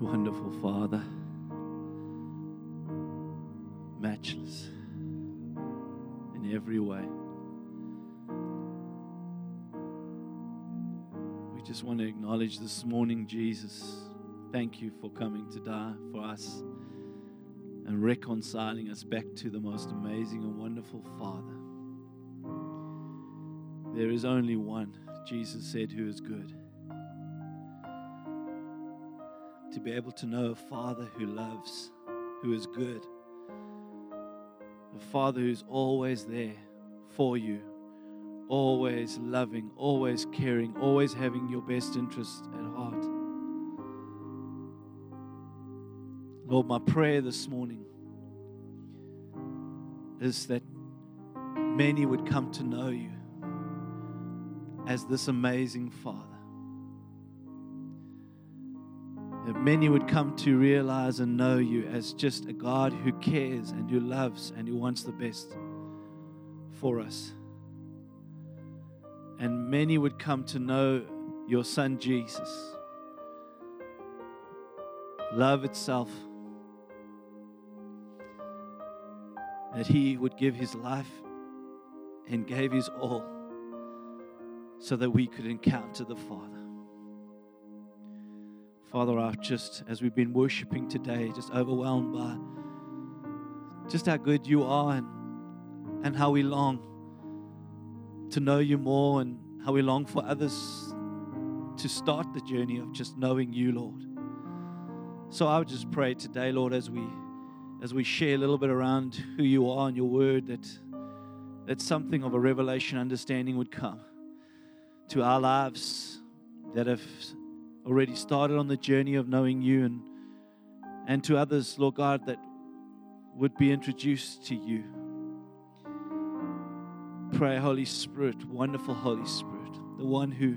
Wonderful Father, matchless in every way. We just want to acknowledge this morning, Jesus. Thank you for coming to die for us and reconciling us back to the most amazing and wonderful Father. There is only one, Jesus said, who is good. To be able to know a Father who loves, who is good, a Father who's always there for you, always loving, always caring, always having your best interest at heart. Lord, my prayer this morning is that many would come to know you as this amazing Father. That many would come to realize and know you as just a God who cares and who loves and who wants the best for us. And many would come to know your Son Jesus. Love itself. That He would give His life and gave His all so that we could encounter the Father. Father, I just, as we've been worshiping today, just overwhelmed by just how good you are and, and how we long to know you more and how we long for others to start the journey of just knowing you, Lord. So I would just pray today, Lord, as we as we share a little bit around who you are and your word, that that something of a revelation understanding would come to our lives that have already started on the journey of knowing you and and to others, Lord God, that would be introduced to you. Pray, Holy Spirit, wonderful Holy Spirit, the one who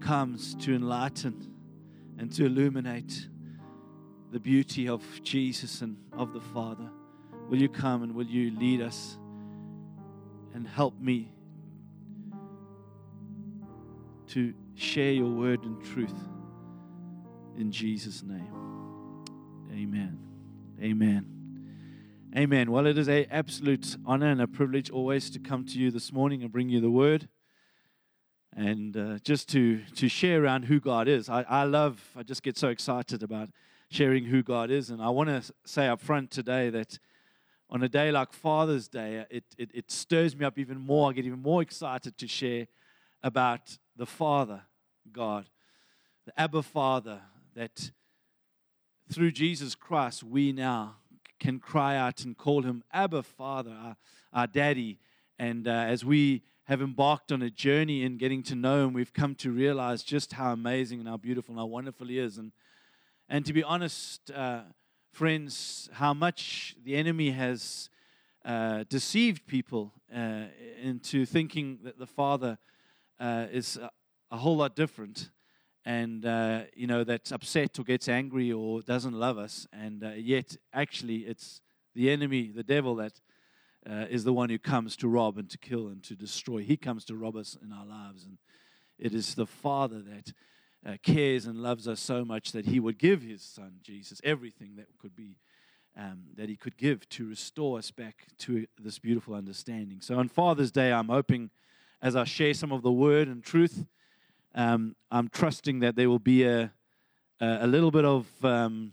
comes to enlighten and to illuminate the beauty of Jesus and of the Father. Will you come and will you lead us and help me to share your word and truth in Jesus' name? Amen. Amen. Amen. Well, it is an absolute honor and a privilege always to come to you this morning and bring you the word. And uh, just to, to share around who God is. I, I love, I just get so excited about sharing who God is. And I want to say up front today that on a day like Father's Day, it, it, it stirs me up even more. I get even more excited to share about the Father, God, the Abba Father, that through Jesus Christ we now can cry out and call him Abba Father, our, our daddy. And uh, as we have embarked on a journey in getting to know him, we've come to realize just how amazing and how beautiful and how wonderful he is. And, and to be honest, uh, friends, how much the enemy has uh, deceived people uh, into thinking that the Father uh, is a, a whole lot different and uh, you know that's upset or gets angry or doesn't love us. And uh, yet actually it's the enemy the devil that uh, is the one who comes to rob and to kill and to destroy. He comes to rob us in our lives. And it is the father that uh, cares and loves us so much that he would give his son jesus everything that could be um, that he could give to restore us back to this beautiful understanding. So on father's day i'm hoping as i share some of the word and truth um, I'm trusting that there will be a, a little bit of um,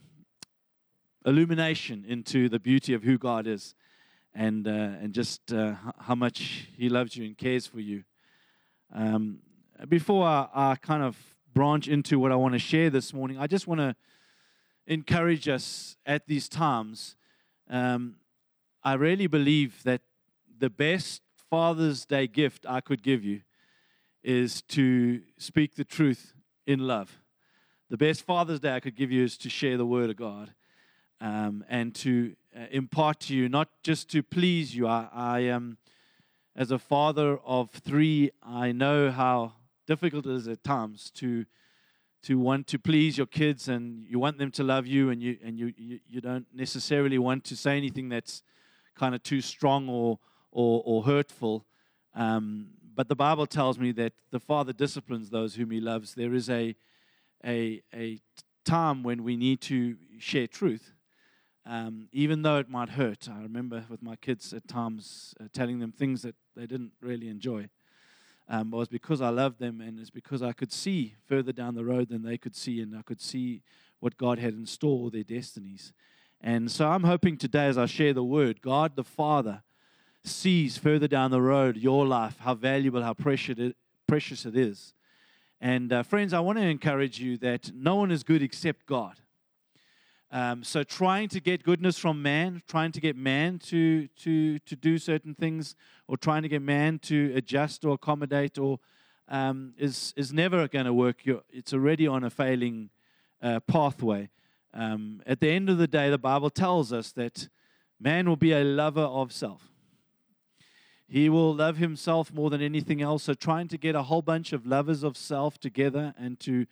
illumination into the beauty of who God is and, uh, and just uh, how much He loves you and cares for you. Um, before I, I, kind of branch into what I want to share this morning, I just want to encourage us at these times. Um, I really believe that the best Father's Day gift I could give you is to speak the truth in love. The best Father's Day I could give you is to share the Word of God um, and to uh, impart to you, not just to please you. I, I am, as a father of three, I know how difficult it is at times to to want to please your kids and you want them to love you and you and you you, you don't necessarily want to say anything that's kind of too strong or or, or hurtful. Um, but the Bible tells me that the Father disciplines those whom He loves. There is a, a, a time when we need to share truth, um, even though it might hurt. I remember with my kids at times uh, telling them things that they didn't really enjoy. Um, it was because I loved them, and it's because I could see further down the road than they could see, and I could see what God had in store, their destinies. And so I'm hoping today, as I share the word, God the Father sees further down the road your life, how valuable, how precious it is. And uh, friends, I want to encourage you that no one is good except God. Um, so trying to get goodness from man, trying to get man to, to, to do certain things, or trying to get man to adjust or accommodate, or um, is, is never going to work. You're, it's already on a failing uh, pathway. Um, at the end of the day, the Bible tells us that man will be a lover of self. He will love himself more than anything else. So, trying to get a whole bunch of lovers of self together and to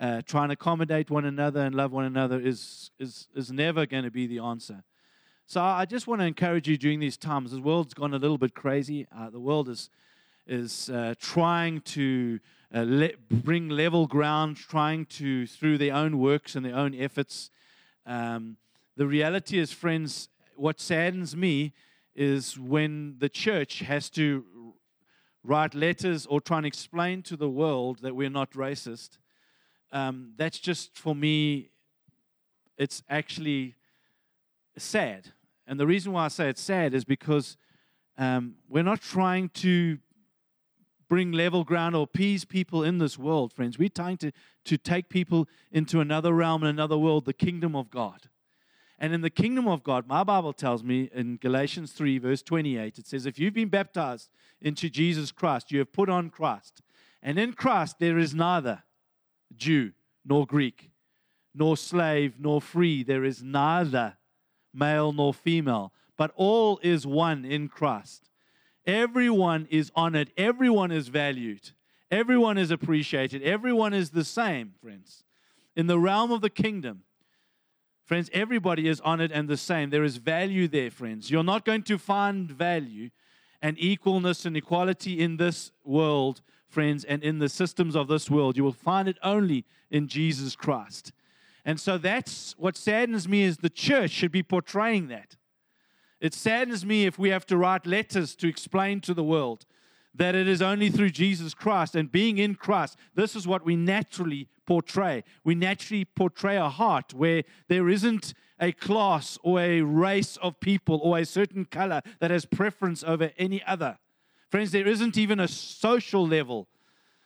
uh, try and accommodate one another and love one another is, is, is never going to be the answer. So, I just want to encourage you during these times. The world's gone a little bit crazy. Uh, the world is, is uh, trying to uh, le- bring level ground, trying to, through their own works and their own efforts. Um, the reality is, friends, what saddens me is when the church has to write letters or try and explain to the world that we're not racist. Um, that's just, for me, it's actually sad. And the reason why I say it's sad is because um, we're not trying to bring level ground or appease people in this world, friends. We're trying to, to take people into another realm and another world, the kingdom of God. And in the kingdom of God, my Bible tells me in Galatians 3, verse 28, it says, If you've been baptized into Jesus Christ, you have put on Christ. And in Christ, there is neither Jew nor Greek, nor slave nor free. There is neither male nor female, but all is one in Christ. Everyone is honored, everyone is valued, everyone is appreciated, everyone is the same, friends. In the realm of the kingdom, friends, everybody is honored and the same. There is value there, friends. You're not going to find value and equalness and equality in this world, friends, and in the systems of this world. You will find it only in Jesus Christ. And so that's what saddens me is the church should be portraying that. It saddens me if we have to write letters to explain to the world that it is only through Jesus Christ and being in Christ. This is what we naturally portray. We naturally portray a heart where there isn't a class or a race of people or a certain color that has preference over any other. Friends, there isn't even a social level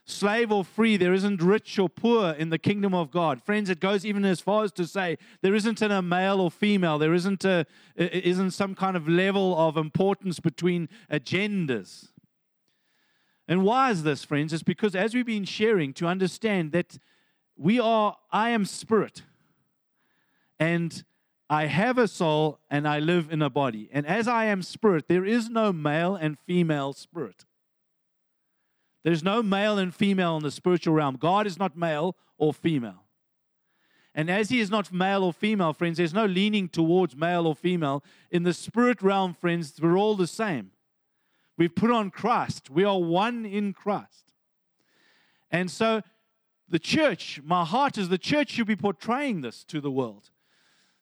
slave or free, there isn't rich or poor in the kingdom of God. Friends, it goes even as far as to say there isn't a male or female, there isn't a isn't some kind of level of importance between genders. And why is this, friends? It's because as we've been sharing, to understand that we are, I am spirit, and I have a soul, and I live in a body. And as I am spirit, there is no male and female spirit. There's no male and female in the spiritual realm. God is not male or female. And as he is not male or female, friends, there's no leaning towards male or female. In the spirit realm, friends, we're all the same. We've put on Christ. We are one in Christ. And so the church, my heart is the church should be portraying this to the world.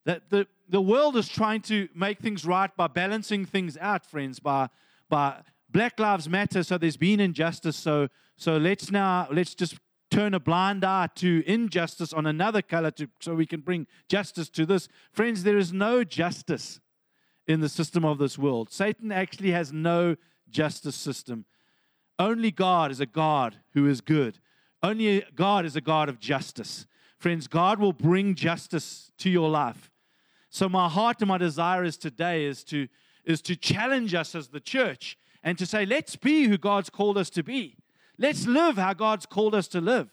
That the, the world is trying to make things right by balancing things out, friends, by, by Black Lives Matter, so there's been injustice. So, so let's now let's just turn a blind eye to injustice on another color, to, so we can bring justice to this. Friends, there is no justice in the system of this world. Satan actually has no justice system. Only God is a God who is good. Only God is a God of justice. Friends, God will bring justice to your life. So my heart and my desire is today is to is to challenge us as the church and to say, let's be who God's called us to be. Let's live how God's called us to live.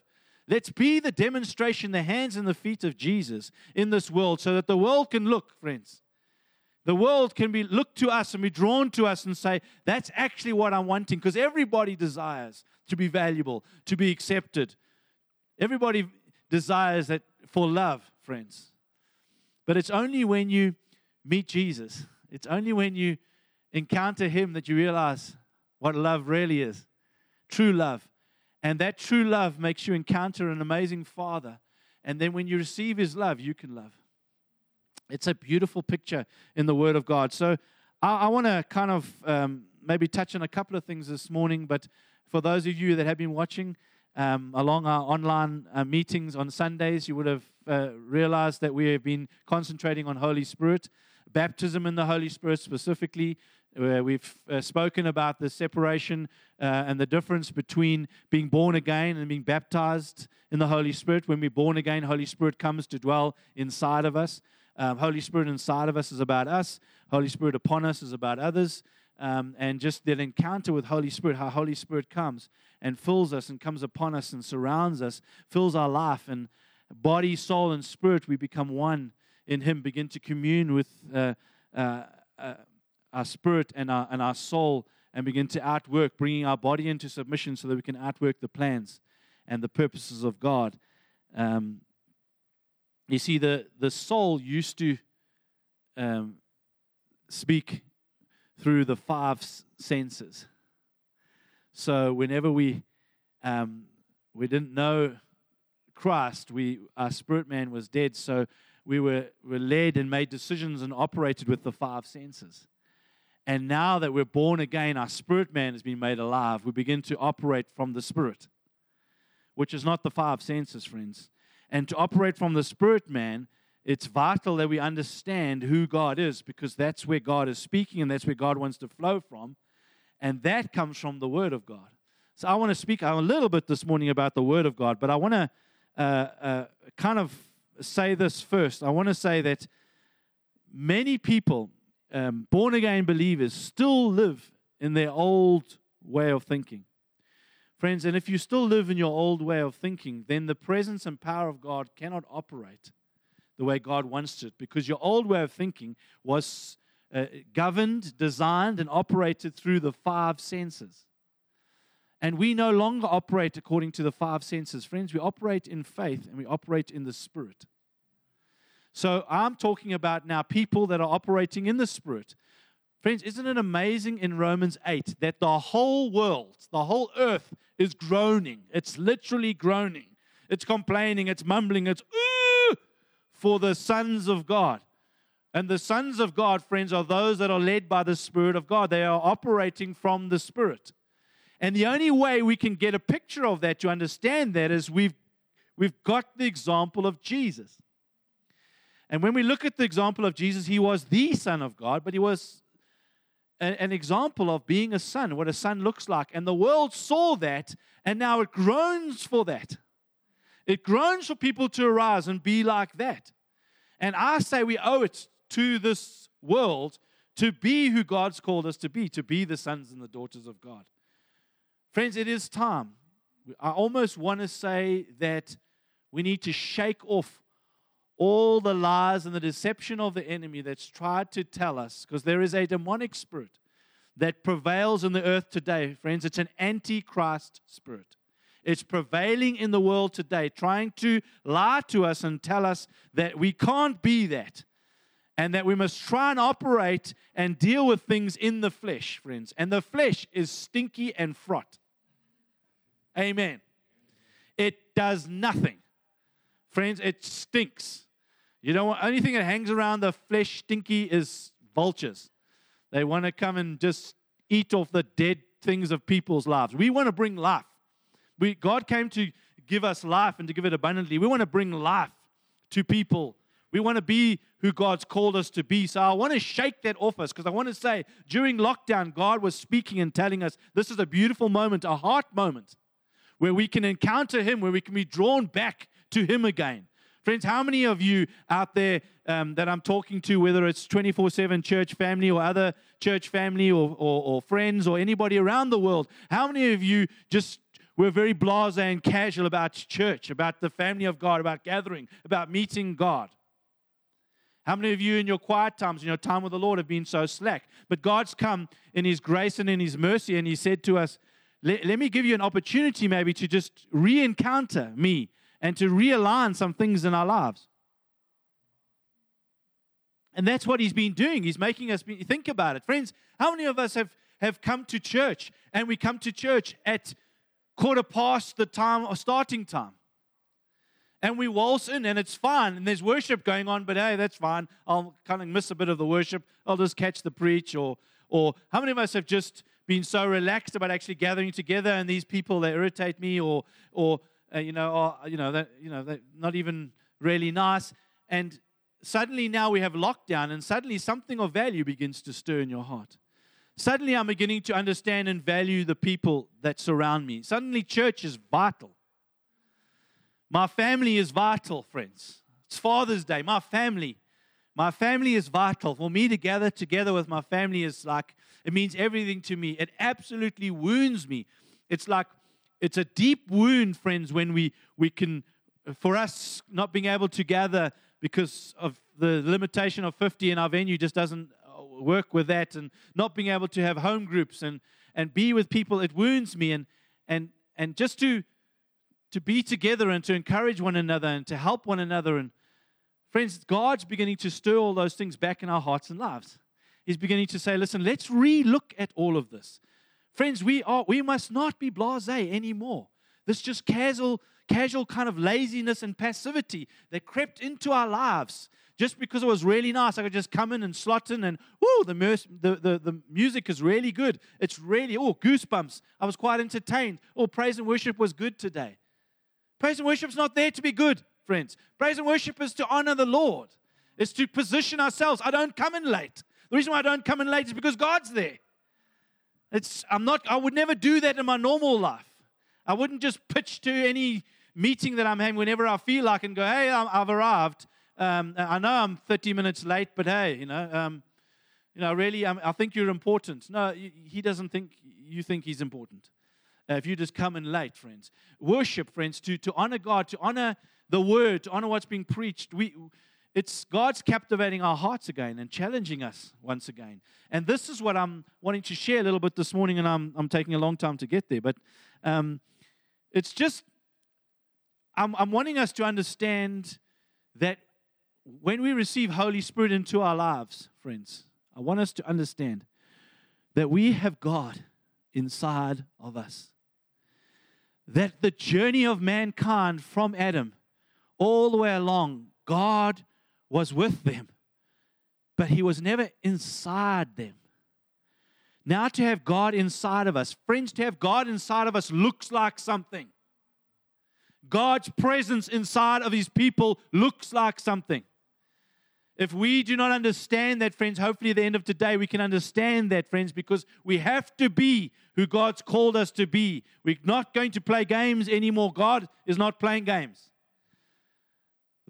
Let's be the demonstration, the hands and the feet of Jesus in this world so that the world can look, friends. The world can be look to us and be drawn to us and say, that's actually what I'm wanting because everybody desires to be valuable, to be accepted. Everybody desires that for love, friends. But it's only when you meet Jesus, it's only when you encounter Him that you realize what love really is true love. And that true love makes you encounter an amazing Father And then when you receive His love, you can love. It's a beautiful picture in the Word of God. So I, I want to kind of um, maybe touch on a couple of things this morning, but for those of you that have been watching um, along our online uh, meetings on Sundays, you would have uh, realized that we have been concentrating on Holy Spirit, baptism in the Holy Spirit specifically. Where we've uh, spoken about the separation uh, and the difference between being born again and being baptized in the Holy Spirit. When we're born again, Holy Spirit comes to dwell inside of us. Um, Holy Spirit inside of us is about us. Holy Spirit upon us is about others. Um, and just that encounter with Holy Spirit, how Holy Spirit comes and fills us and comes upon us and surrounds us, fills our life, and body, soul, and spirit, we become one in Him, begin to commune with uh, uh, uh, our spirit and our, and our soul, and begin to outwork, bringing our body into submission so that we can outwork the plans and the purposes of God. Um, you see, the, the soul used to um, speak through the five senses. So whenever we um, we didn't know Christ, we our spirit man was dead. So we were, were led and made decisions and operated with the five senses. And now that we're born again, our spirit man has been made alive. We begin to operate from the spirit, which is not the five senses, friends. And to operate from the spirit man it's vital that we understand who God is because that's where God is speaking and that's where God wants to flow from. And that comes from the Word of God. So I want to speak a little bit this morning about the Word of God, but I want to uh, uh, kind of say this first. I want to say that many people, um, born again believers, still live in their old way of thinking. Friends, and if you still live in your old way of thinking, then the presence and power of God cannot operate the way God wants it because your old way of thinking was uh, governed, designed, and operated through the five senses. And we no longer operate according to the five senses. Friends, we operate in faith and we operate in the Spirit. So I'm talking about now people that are operating in the Spirit. Friends, isn't it amazing in Romans 8 that the whole world, the whole earth is groaning? It's literally groaning. It's complaining, it's mumbling, it's ooh for the sons of God. And the sons of God, friends, are those that are led by the Spirit of God. They are operating from the Spirit. And the only way we can get a picture of that to understand that is we've, we've got the example of Jesus. And when we look at the example of Jesus, he was the Son of God, but he was an example of being a son, what a son looks like. And the world saw that, and now it groans for that. It groans for people to arise and be like that. And I say we owe it to this world to be who God's called us to be, to be the sons and the daughters of God. Friends, it is time. I almost want to say that we need to shake off all the lies and the deception of the enemy that's tried to tell us, because there is a demonic spirit that prevails in the earth today, friends. It's an antichrist spirit. It's prevailing in the world today, trying to lie to us and tell us that we can't be that and that we must try and operate and deal with things in the flesh, friends. And the flesh is stinky and fraught. Amen. It does nothing. Friends, it stinks. You know, only anything that hangs around the flesh stinky is vultures. They want to come and just eat off the dead things of people's lives. We want to bring life. We, God came to give us life and to give it abundantly. We want to bring life to people. We want to be who God's called us to be. So I want to shake that off us because I want to say during lockdown, God was speaking and telling us this is a beautiful moment, a heart moment where we can encounter Him, where we can be drawn back to Him again. Friends, how many of you out there um, that I'm talking to, whether it's 24 7 church family or other church family or, or, or friends or anybody around the world, how many of you just we're very blase and casual about church, about the family of God, about gathering, about meeting God. How many of you in your quiet times, in your time with the Lord, have been so slack? But God's come in His grace and in His mercy, and He said to us, let, let me give you an opportunity maybe to just re encounter me and to realign some things in our lives. And that's what He's been doing. He's making us be, think about it. Friends, how many of us have, have come to church and we come to church at quarter past the time or starting time. and we waltz in and it's fine and there's worship going on, but hey, that's fine. I'll kind of miss a bit of the worship. I'll just catch the preach or or how many of us have just been so relaxed about actually gathering together and these people that irritate me or or uh, you know or you know that you know they're not even really nice and suddenly now we have lockdown and suddenly something of value begins to stir in your heart. Suddenly I'm beginning to understand and value the people that surround me. Suddenly church is vital. My family is vital, friends. It's Father's Day. My family. My family is vital. For me to gather together with my family is like, it means everything to me. It absolutely wounds me. It's like, it's a deep wound, friends, when we, we can, for us not being able to gather because of the limitation of 50 in our venue just doesn't uh, work with that and not being able to have home groups and, and be with people, it wounds me. And, and, and just to to be together and to encourage one another and to help one another. And friends, God's beginning to stir all those things back in our hearts and lives. He's beginning to say, listen, let's re-look at all of this. Friends, we are we must not be blasé anymore. This just casual, casual kind of laziness and passivity that crept into our lives just because it was really nice, I could just come in and slot in, and oh, the, the, the, the music is really good. It's really, oh, goosebumps. I was quite entertained. Oh, praise and worship was good today. Praise and worship is not there to be good, friends. Praise and worship is to honor the Lord, it's to position ourselves. I don't come in late. The reason why I don't come in late is because God's there. It's, I'm not, I would never do that in my normal life. I wouldn't just pitch to any meeting that I'm having whenever I feel like and go, hey, i have arrived. Um, I know I'm 30 minutes late, but hey, you know, um, you know, really, um, I think you're important. No, he doesn't think you think he's important uh, if you just come in late, friends. Worship, friends, to, to honor God, to honor the word, to honor what's being preached. We, it's God's captivating our hearts again and challenging us once again. And this is what I'm wanting to share a little bit this morning, and I'm, I'm taking a long time to get there. But um, it's just, I'm, I'm wanting us to understand that when we receive Holy Spirit into our lives, friends, I want us to understand that we have God inside of us that the journey of mankind from Adam all the way along, God was with them, but He was never inside them. Now, to have God inside of us, friends, to have God inside of us looks like something. God's presence inside of His people looks like something. If we do not understand that, friends, hopefully at the end of today we can understand that, friends, because we have to be who God's called us to be. We're not going to play games anymore. God is not playing games.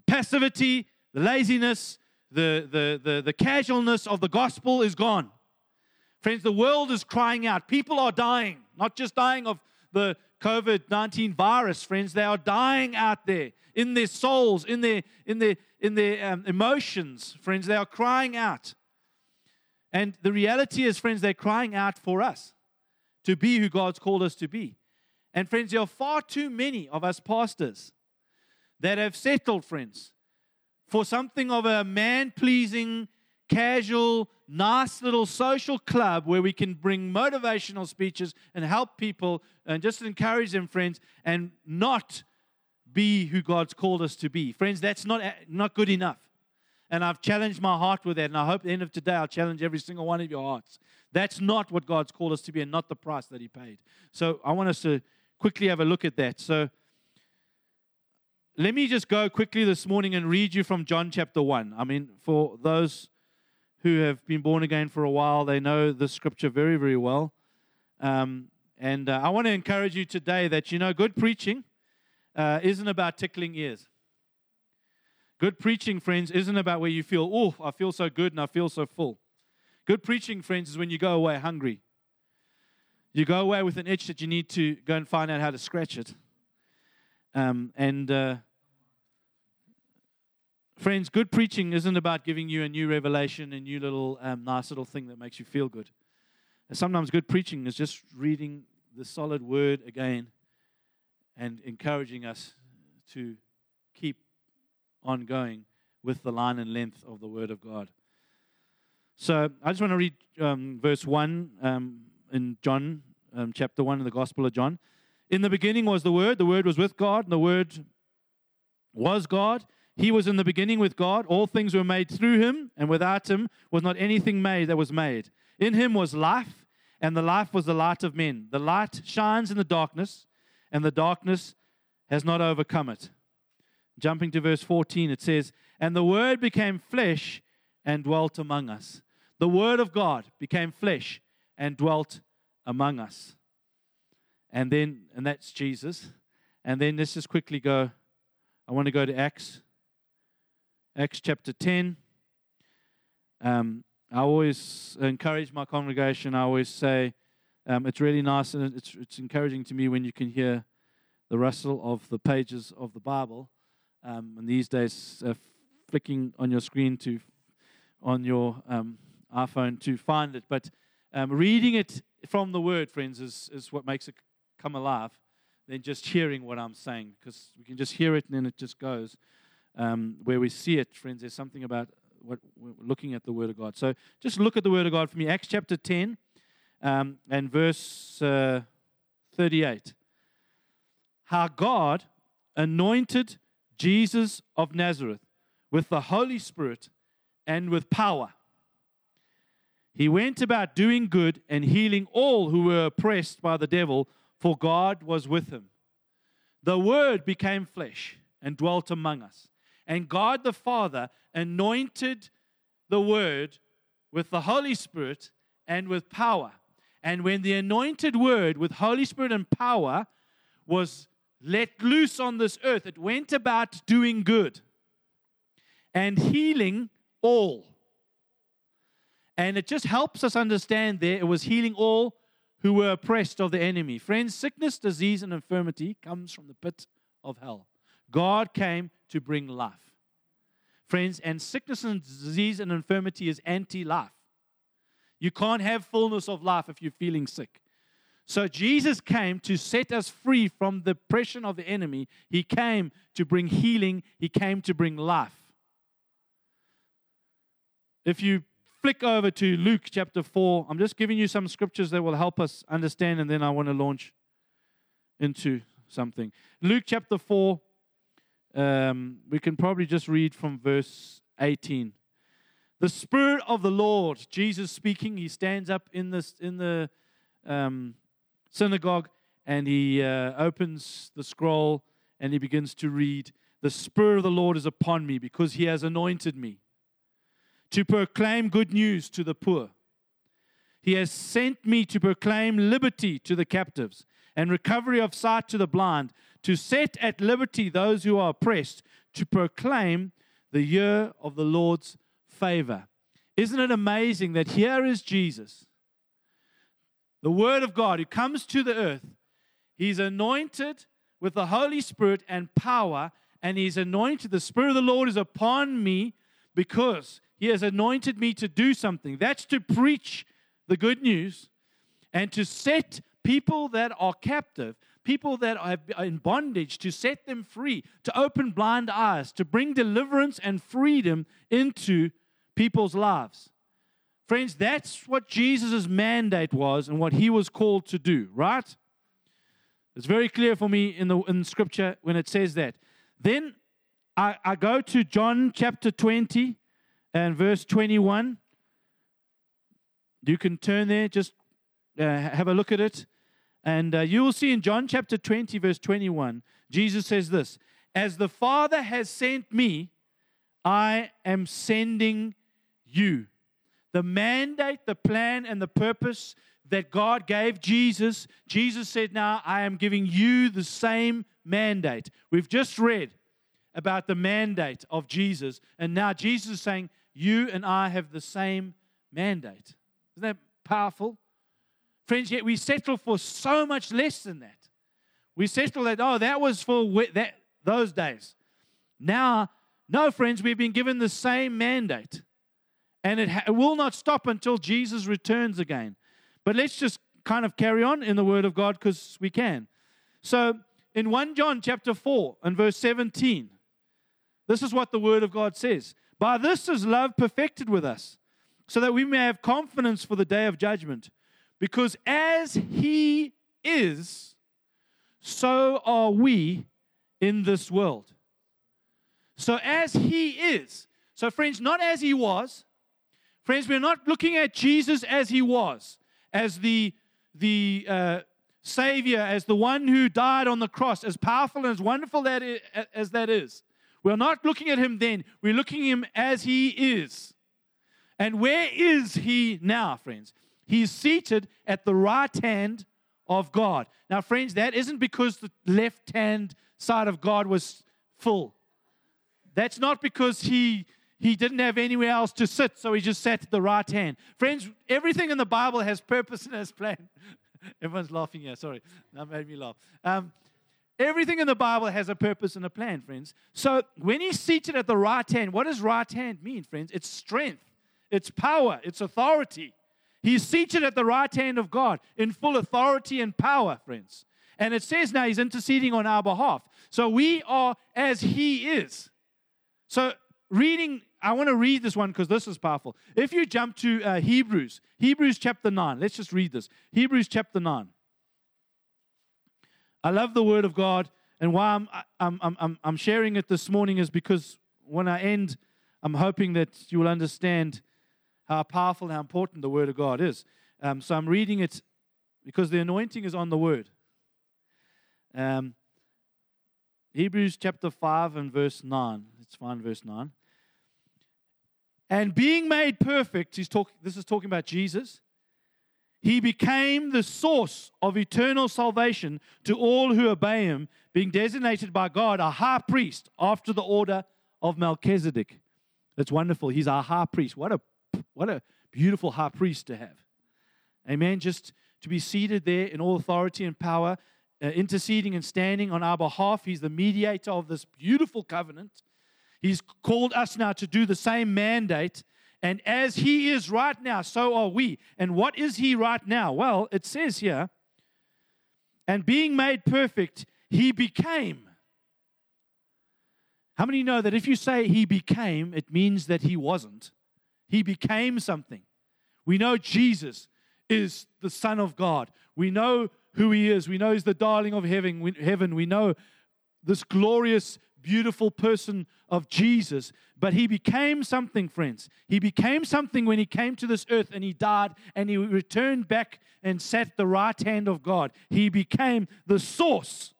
Passivity, the laziness, the, the, the, the casualness of the gospel is gone. Friends, the world is crying out. People are dying, not just dying of the COVID 19 virus, friends. They are dying out there in their souls, in their, in their, in their um, emotions, friends. They are crying out. And the reality is, friends, they're crying out for us to be who God's called us to be. And, friends, there are far too many of us pastors that have settled, friends, for something of a man pleasing, casual, nice little social club where we can bring motivational speeches and help people and just encourage them, friends, and not be who God's called us to be. Friends, that's not, not good enough. And I've challenged my heart with that. And I hope at the end of today, I'll challenge every single one of your hearts. That's not what God's called us to be and not the price that He paid. So I want us to quickly have a look at that. So let me just go quickly this morning and read you from John chapter 1. I mean, for those who have been born again for a while, they know the scripture very, very well. Um, and uh, I want to encourage you today that, you know, good preaching uh, isn't about tickling ears. Good preaching, friends, isn't about where you feel, oh, I feel so good and I feel so full. Good preaching, friends, is when you go away hungry. You go away with an itch that you need to go and find out how to scratch it. Um, and uh, friends, good preaching isn't about giving you a new revelation, a new little um, nice little thing that makes you feel good. Sometimes good preaching is just reading the solid word again and encouraging us to keep on going with the line and length of the Word of God. So I just want to read um, verse 1 um, in John, um, chapter 1 in the Gospel of John. In the beginning was the Word, the Word was with God, and the Word was God. He was in the beginning with God. All things were made through him, and without him was not anything made that was made. In him was life, and the life was the light of men. The light shines in the darkness, and the darkness has not overcome it. Jumping to verse 14, it says, And the Word became flesh and dwelt among us. The Word of God became flesh and dwelt among us. And then, and that's Jesus. And then let's just quickly go. I want to go to Acts, Acts chapter 10. Um, I always encourage my congregation, I always say, um, it's really nice and it's, it's encouraging to me when you can hear the rustle of the pages of the Bible. Um, and these days, uh, flicking on your screen to, on your um, iPhone to find it. But um, reading it from the Word, friends, is, is what makes it come alive than just hearing what I'm saying because we can just hear it and then it just goes. Um, where we see it, friends, there's something about what we're looking at the Word of God. So just look at the Word of God for me. Acts chapter 10 um, and verse uh, 38. How God anointed Jesus of Nazareth with the Holy Spirit and with power. He went about doing good and healing all who were oppressed by the devil, for God was with him. The Word became flesh and dwelt among us. And God the Father anointed the Word with the Holy Spirit and with power. And when the anointed Word with Holy Spirit and power was let loose on this earth, it went about doing good and healing all. And it just helps us understand there it was healing all who were oppressed of the enemy. Friends, sickness, disease, and infirmity comes from the pit of hell. God came to bring life. Friends, and sickness and disease and infirmity is anti life. You can't have fullness of life if you're feeling sick. So Jesus came to set us free from the oppression of the enemy. He came to bring healing, He came to bring life. If you flick over to Luke chapter 4, I'm just giving you some scriptures that will help us understand, and then I want to launch into something. Luke chapter 4, um, we can probably just read from verse 18. The Spirit of the Lord, Jesus speaking, he stands up in, this, in the um, synagogue and he uh, opens the scroll and he begins to read, The Spirit of the Lord is upon me because he has anointed me to proclaim good news to the poor. He has sent me to proclaim liberty to the captives and recovery of sight to the blind, to set at liberty those who are oppressed, to proclaim the year of the Lord's favor. Isn't it amazing that here is Jesus, the Word of God, who comes to the earth? He's anointed with the Holy Spirit and power, and He's anointed. The Spirit of the Lord is upon me because He has anointed me to do something. That's to preach the good news and to set people that are captive, people that are in bondage, to set them free, to open blind eyes, to bring deliverance and freedom into people's lives. Friends, that's what Jesus' mandate was and what he was called to do, right? It's very clear for me in the in scripture when it says that. Then I, I go to John chapter 20 and verse 21. You can turn there, just uh, have a look at it. And uh, you will see in John chapter 20, verse 21, Jesus says this As the Father has sent me, I am sending you. The mandate, the plan, and the purpose that God gave Jesus, Jesus said, Now I am giving you the same mandate. We've just read about the mandate of Jesus, and now Jesus is saying, You and I have the same mandate. Isn't that powerful? Friends, yet we settle for so much less than that. We settle that, oh, that was for that, those days. Now, no, friends, we've been given the same mandate. And it, ha- it will not stop until Jesus returns again. But let's just kind of carry on in the Word of God because we can. So, in 1 John chapter 4 and verse 17, this is what the Word of God says By this is love perfected with us, so that we may have confidence for the day of judgment. Because as He is, so are we in this world. So, as he is, so friends, not as he was, friends, we're not looking at Jesus as he was, as the, the uh, Savior, as the one who died on the cross, as powerful and as wonderful that is, as that is. We're not looking at him then, we're looking at him as he is. And where is he now, friends? He's seated at the right hand of God. Now, friends, that isn't because the left hand side of God was full. That's not because he he didn't have anywhere else to sit, so he just sat at the right hand. Friends, everything in the Bible has purpose and has plan. Everyone's laughing here. Sorry, that made me laugh. Um, everything in the Bible has a purpose and a plan, friends. So when he's seated at the right hand, what does right hand mean, friends? It's strength, it's power, it's authority. He's seated at the right hand of God in full authority and power, friends. And it says now he's interceding on our behalf. So we are as he is. So reading, I want to read this one because this is powerful. If you jump to uh, Hebrews, Hebrews chapter 9, let's just read this. Hebrews chapter 9. I love the word of God. And why I'm, I'm, I'm, I'm sharing it this morning is because when I end, I'm hoping that you will understand how powerful and how important the Word of God is. Um, so I'm reading it because the anointing is on the Word. Um, Hebrews chapter 5 and verse 9. Let's find verse 9. And being made perfect, he's talk, this is talking about Jesus. He became the source of eternal salvation to all who obey him, being designated by God a high priest after the order of Melchizedek. That's wonderful. He's our high priest. What a what a beautiful high priest to have. Amen. Just to be seated there in all authority and power, uh, interceding and standing on our behalf. He's the mediator of this beautiful covenant. He's called us now to do the same mandate. And as He is right now, so are we. And what is He right now? Well, it says here, and being made perfect, He became. How many know that if you say He became, it means that He wasn't? He became something. We know Jesus is the Son of God. We know who He is. We know He's the darling of heaven. Heaven. We know this glorious, beautiful person of Jesus. But He became something, friends. He became something when He came to this earth and He died and He returned back and sat the right hand of God. He became the source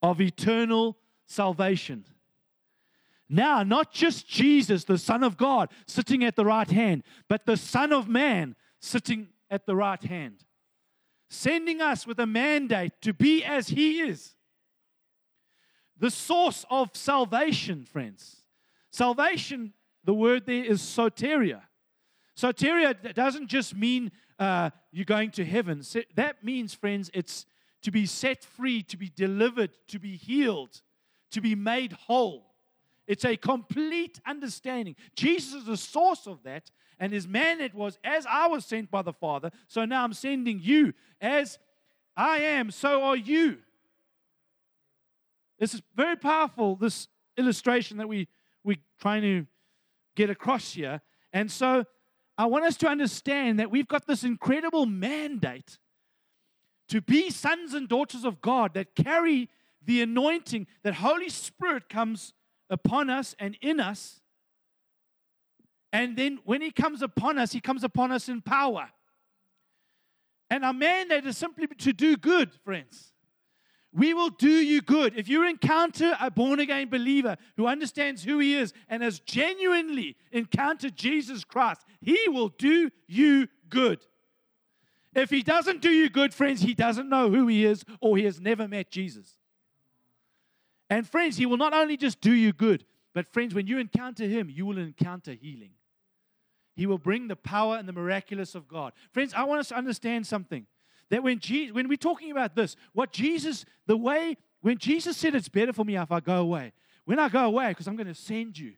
of eternal salvation. Now, not just Jesus, the Son of God, sitting at the right hand, but the Son of Man sitting at the right hand, sending us with a mandate to be as He is. The source of salvation, friends. Salvation, the word there is soteria. Soteria doesn't just mean uh, you're going to heaven. That means, friends, it's to be set free, to be delivered, to be healed, to be made whole. It's a complete understanding. Jesus is the source of that, and his mandate was, as I was sent by the Father, so now I'm sending you. As I am, so are you. This is very powerful, this illustration that we, we're trying to get across here. And so I want us to understand that we've got this incredible mandate to be sons and daughters of God that carry the anointing, that Holy Spirit comes upon us and in us. And then when He comes upon us, He comes upon us in power. And our mandate is simply to do good, friends. We will do you good. If you encounter a born again believer who understands who he is and has genuinely encountered Jesus Christ, he will do you good. If he doesn't do you good, friends, he doesn't know who he is or he has never met Jesus. And friends, He will not only just do you good, but friends, when you encounter Him, you will encounter healing. He will bring the power and the miraculous of God. Friends, I want us to understand something. That when, Jesus, when we're talking about this, what Jesus, the way, when Jesus said it's better for me if I go away, when I go away, because I'm going to send you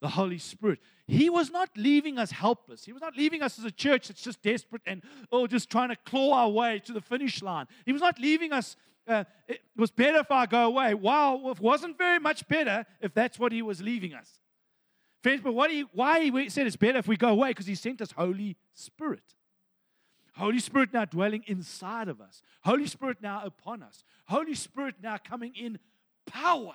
the Holy Spirit, He was not leaving us helpless. He was not leaving us as a church that's just desperate and, oh, just trying to claw our way to the finish line. He was not leaving us uh, it was better if I go away. Wow, it wasn't very much better if that's what he was leaving us. Friends, but what he, why he said it's better if we go away? Because he sent us Holy Spirit. Holy Spirit now dwelling inside of us. Holy Spirit now upon us. Holy Spirit now coming in power.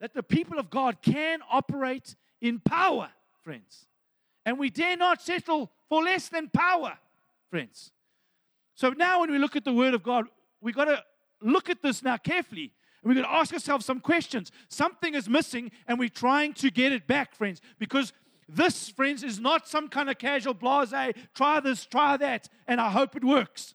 that the people of God can operate in power, friends. And we dare not settle for less than power, friends. So now, when we look at the Word of God, we've got to look at this now carefully. And we've got to ask ourselves some questions. Something is missing, and we're trying to get it back, friends, because this, friends, is not some kind of casual blase, try this, try that, and I hope it works.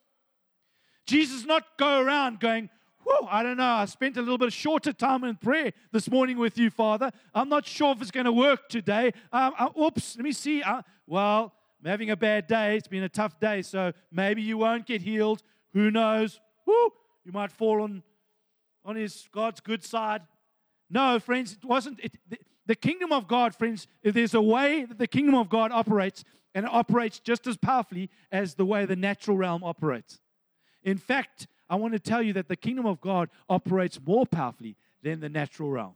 Jesus not go around going, Whoa, I don't know. I spent a little bit shorter time in prayer this morning with you, Father. I'm not sure if it's going to work today. Um, uh, oops, let me see. Uh, well, I'm having a bad day. It's been a tough day, so maybe you won't get healed. Who knows? Woo, you might fall on, on his God's good side. No, friends, it wasn't. It, the, the kingdom of God, friends, there's a way that the kingdom of God operates, and it operates just as powerfully as the way the natural realm operates. In fact, I want to tell you that the kingdom of God operates more powerfully than the natural realm.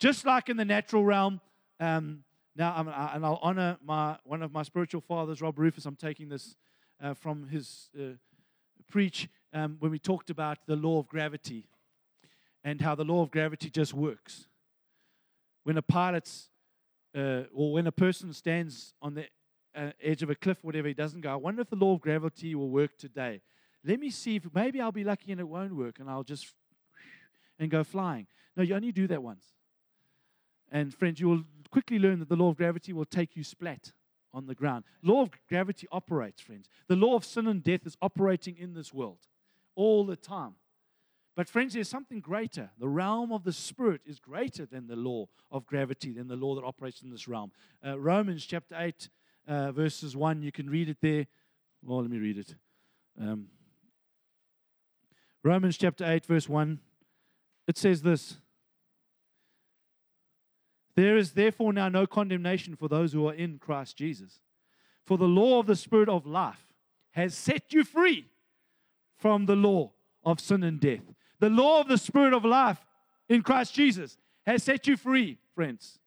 Just like in the natural realm, um, now I'm, I, and I'll honor my one of my spiritual fathers, Rob Rufus. I'm taking this uh, from his uh, preach um, when we talked about the law of gravity and how the law of gravity just works. When a pilot's uh, or when a person stands on the uh, edge of a cliff, whatever, he doesn't go, I wonder if the law of gravity will work today let me see if maybe I'll be lucky and it won't work and I'll just and go flying. No, you only do that once. And friends, you will quickly learn that the law of gravity will take you splat on the ground. Law of gravity operates, friends. The law of sin and death is operating in this world all the time. But, friends, there's something greater. The realm of the Spirit is greater than the law of gravity, than the law that operates in this realm. Uh, Romans chapter 8, uh, verses 1, you can read it there. Well, let me read it. Um, Romans chapter 8, verse 1, it says this There is therefore now no condemnation for those who are in Christ Jesus. For the law of the Spirit of life has set you free from the law of sin and death. The law of the Spirit of life in Christ Jesus has set you free, friends.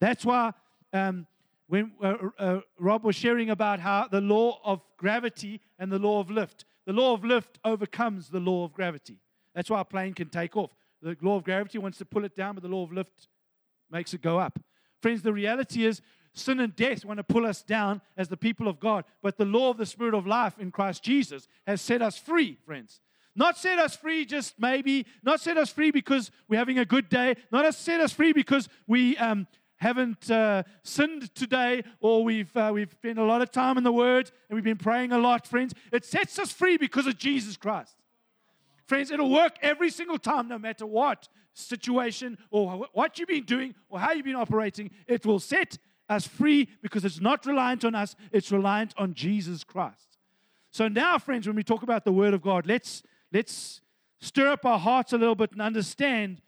That's why um, when uh, uh, Rob was sharing about how the law of gravity and the law of lift, the law of lift overcomes the law of gravity. That's why a plane can take off. The law of gravity wants to pull it down, but the law of lift makes it go up. Friends, the reality is sin and death want to pull us down as the people of God, but the law of the Spirit of life in Christ Jesus has set us free, friends. Not set us free just maybe, not set us free because we're having a good day, not set us free because we um, haven't uh, sinned today or we've, uh, we've spent a lot of time in the Word and we've been praying a lot, friends. It sets us free because of Jesus Christ. Friends, it'll work every single time, no matter what situation or what you've been doing or how you've been operating. It will set us free because it's not reliant on us, it's reliant on Jesus Christ. So now, friends, when we talk about the Word of God, let's, let's stir up our hearts a little bit and understand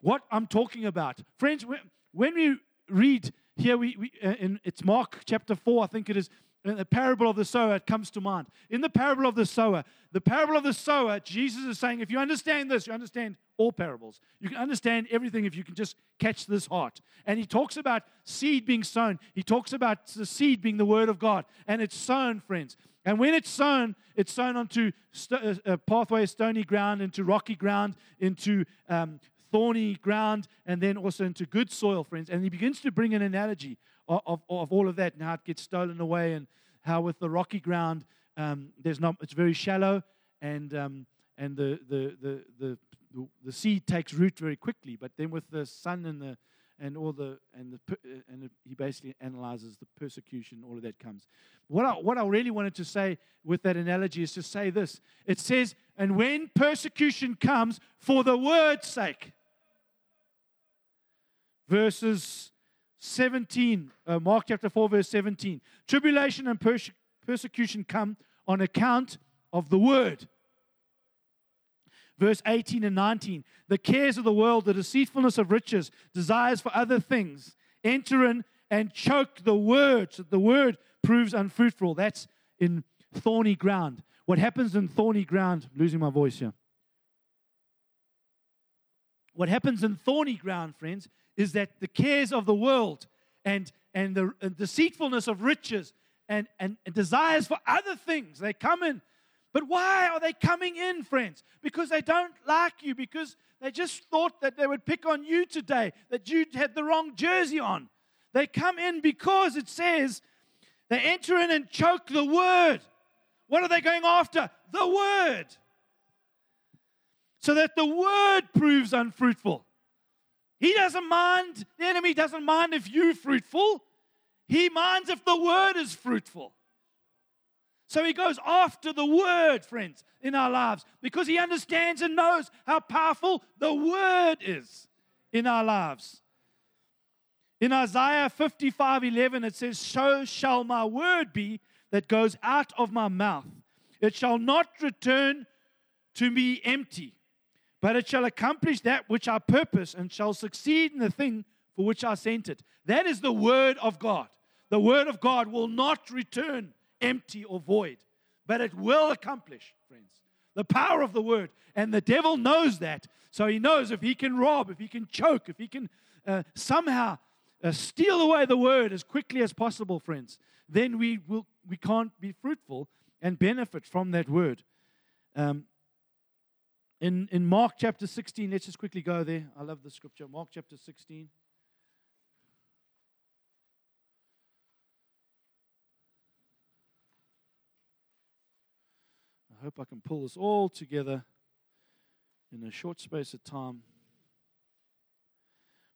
what I'm talking about. Friends, when we read here, we, we uh, in, it's Mark chapter 4, I think it is, the parable of the sower, it comes to mind. In the parable of the sower, the parable of the sower, Jesus is saying, if you understand this, you understand all parables. You can understand everything if you can just catch this heart. And he talks about seed being sown. He talks about the seed being the word of God. And it's sown, friends. And when it's sown, it's sown onto st- uh, a pathway, stony ground, into rocky ground, into um, thorny ground and then also into good soil, friends. And he begins to bring an analogy of, of, of all of that and how it gets stolen away and how with the rocky ground, um, there's not, it's very shallow and, um, and the, the, the, the, the seed takes root very quickly. But then with the sun and the, and all the and the and he basically analyzes the persecution all of that comes what I, what I really wanted to say with that analogy is to say this it says and when persecution comes for the word's sake verses 17, uh, Mark chapter 4, verse 17. Tribulation and perse- persecution come on account of the word. Verse 18 and 19. The cares of the world, the deceitfulness of riches, desires for other things enter in and choke the word, so the word proves unfruitful. That's in thorny ground. What happens in thorny ground, I'm losing my voice here. What happens in thorny ground, friends, is that the cares of the world and, and the and deceitfulness of riches and, and, and desires for other things, they come in. But why are they coming in, friends? Because they don't like you, because they just thought that they would pick on you today, that you had the wrong jersey on. They come in because it says they enter in and choke the word. What are they going after? The word. So that the word proves unfruitful. He doesn't mind, the enemy doesn't mind if you're fruitful. He minds if the word is fruitful. So he goes after the word, friends, in our lives because he understands and knows how powerful the word is in our lives. In Isaiah 55 11, it says, So shall my word be that goes out of my mouth. It shall not return to me empty, but it shall accomplish that which I purpose and shall succeed in the thing for which I sent it. That is the word of God. The word of God will not return empty or void, but it will accomplish, friends. The power of the word. And the devil knows that. So he knows if he can rob, if he can choke, if he can uh, somehow uh, steal away the word as quickly as possible, friends, then we, will, we can't be fruitful and benefit from that word. Um, in, in Mark chapter 16, let's just quickly go there. I love the scripture. Mark chapter 16. Hope I can pull this all together in a short space of time.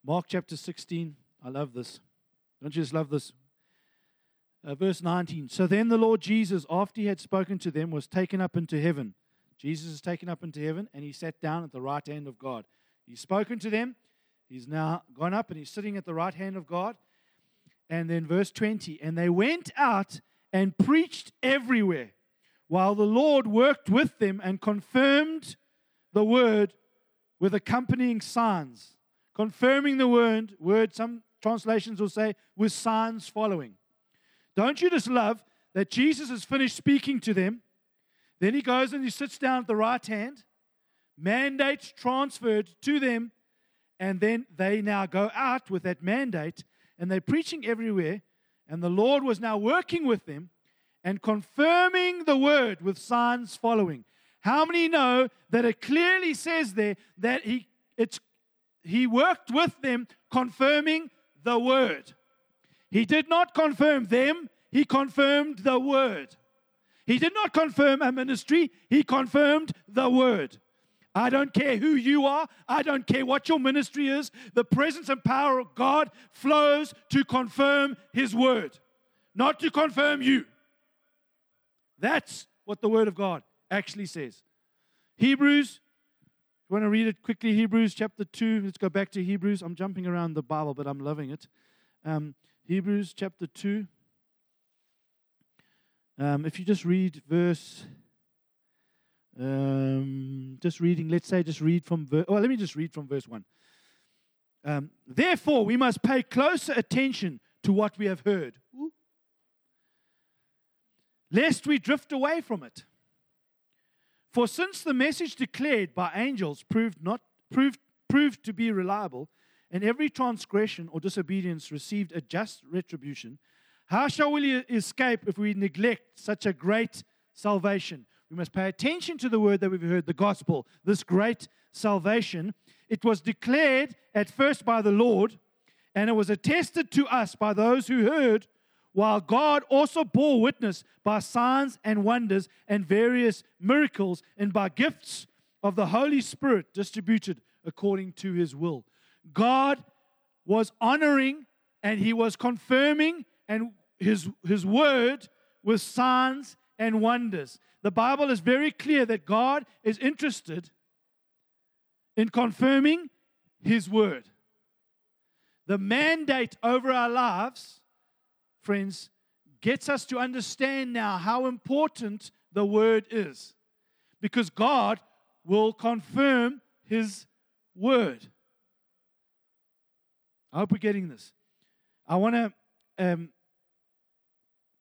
Mark chapter 16. I love this. Don't you just love this? Uh, verse 19. So then the Lord Jesus, after he had spoken to them, was taken up into heaven. Jesus is taken up into heaven and he sat down at the right hand of God. He's spoken to them. He's now gone up and he's sitting at the right hand of God. And then verse 20. And they went out and preached everywhere while the Lord worked with them and confirmed the word with accompanying signs. Confirming the word, word some translations will say, with signs following. Don't you just love that Jesus has finished speaking to them? Then he goes and he sits down at the right hand, mandates transferred to them, and then they now go out with that mandate and they're preaching everywhere. And the Lord was now working with them and confirming the word with signs following. How many know that it clearly says there that he, it's, he worked with them confirming the word? He did not confirm them, he confirmed the word. He did not confirm a ministry, he confirmed the word. I don't care who you are. I don't care what your ministry is. The presence and power of God flows to confirm His word, not to confirm you. That's what the Word of God actually says. Hebrews, you want to read it quickly? Hebrews chapter 2. Let's go back to Hebrews. I'm jumping around the Bible, but I'm loving it. Um, Hebrews chapter 2. Um, if you just read verse, um, just reading, let's say, just read from verse, well, let me just read from verse 1. Um, Therefore, we must pay closer attention to what we have heard. Ooh lest we drift away from it. For since the message declared by angels proved not proved proved to be reliable, and every transgression or disobedience received a just retribution, how shall we escape if we neglect such a great salvation? We must pay attention to the word that we've heard, the gospel, this great salvation. It was declared at first by the Lord, and it was attested to us by those who heard while God also bore witness by signs and wonders and various miracles and by gifts of the Holy Spirit distributed according to his will. God was honoring and he was confirming and his, his word with signs and wonders. The Bible is very clear that God is interested in confirming his word. The mandate over our lives friends, gets us to understand now how important the word is. Because God will confirm his word. I hope we're getting this. I want to um,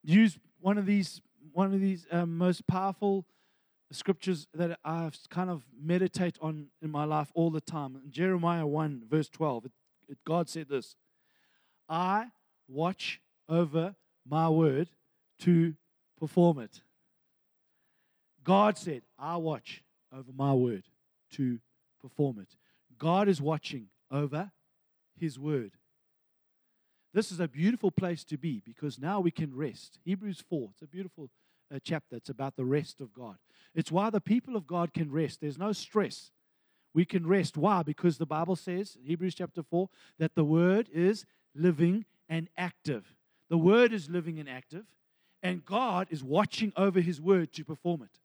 use one of these one of these um, most powerful scriptures that I've kind of meditate on in my life all the time. In Jeremiah 1, verse 12, it, it, God said this I watch over my word to perform it. God said, I watch over my word to perform it. God is watching over his word. This is a beautiful place to be because now we can rest. Hebrews 4, it's a beautiful uh, chapter. It's about the rest of God. It's why the people of God can rest. There's no stress. We can rest. Why? Because the Bible says, Hebrews chapter 4, that the word is living and active. The word is living and active, and God is watching over his word to perform it.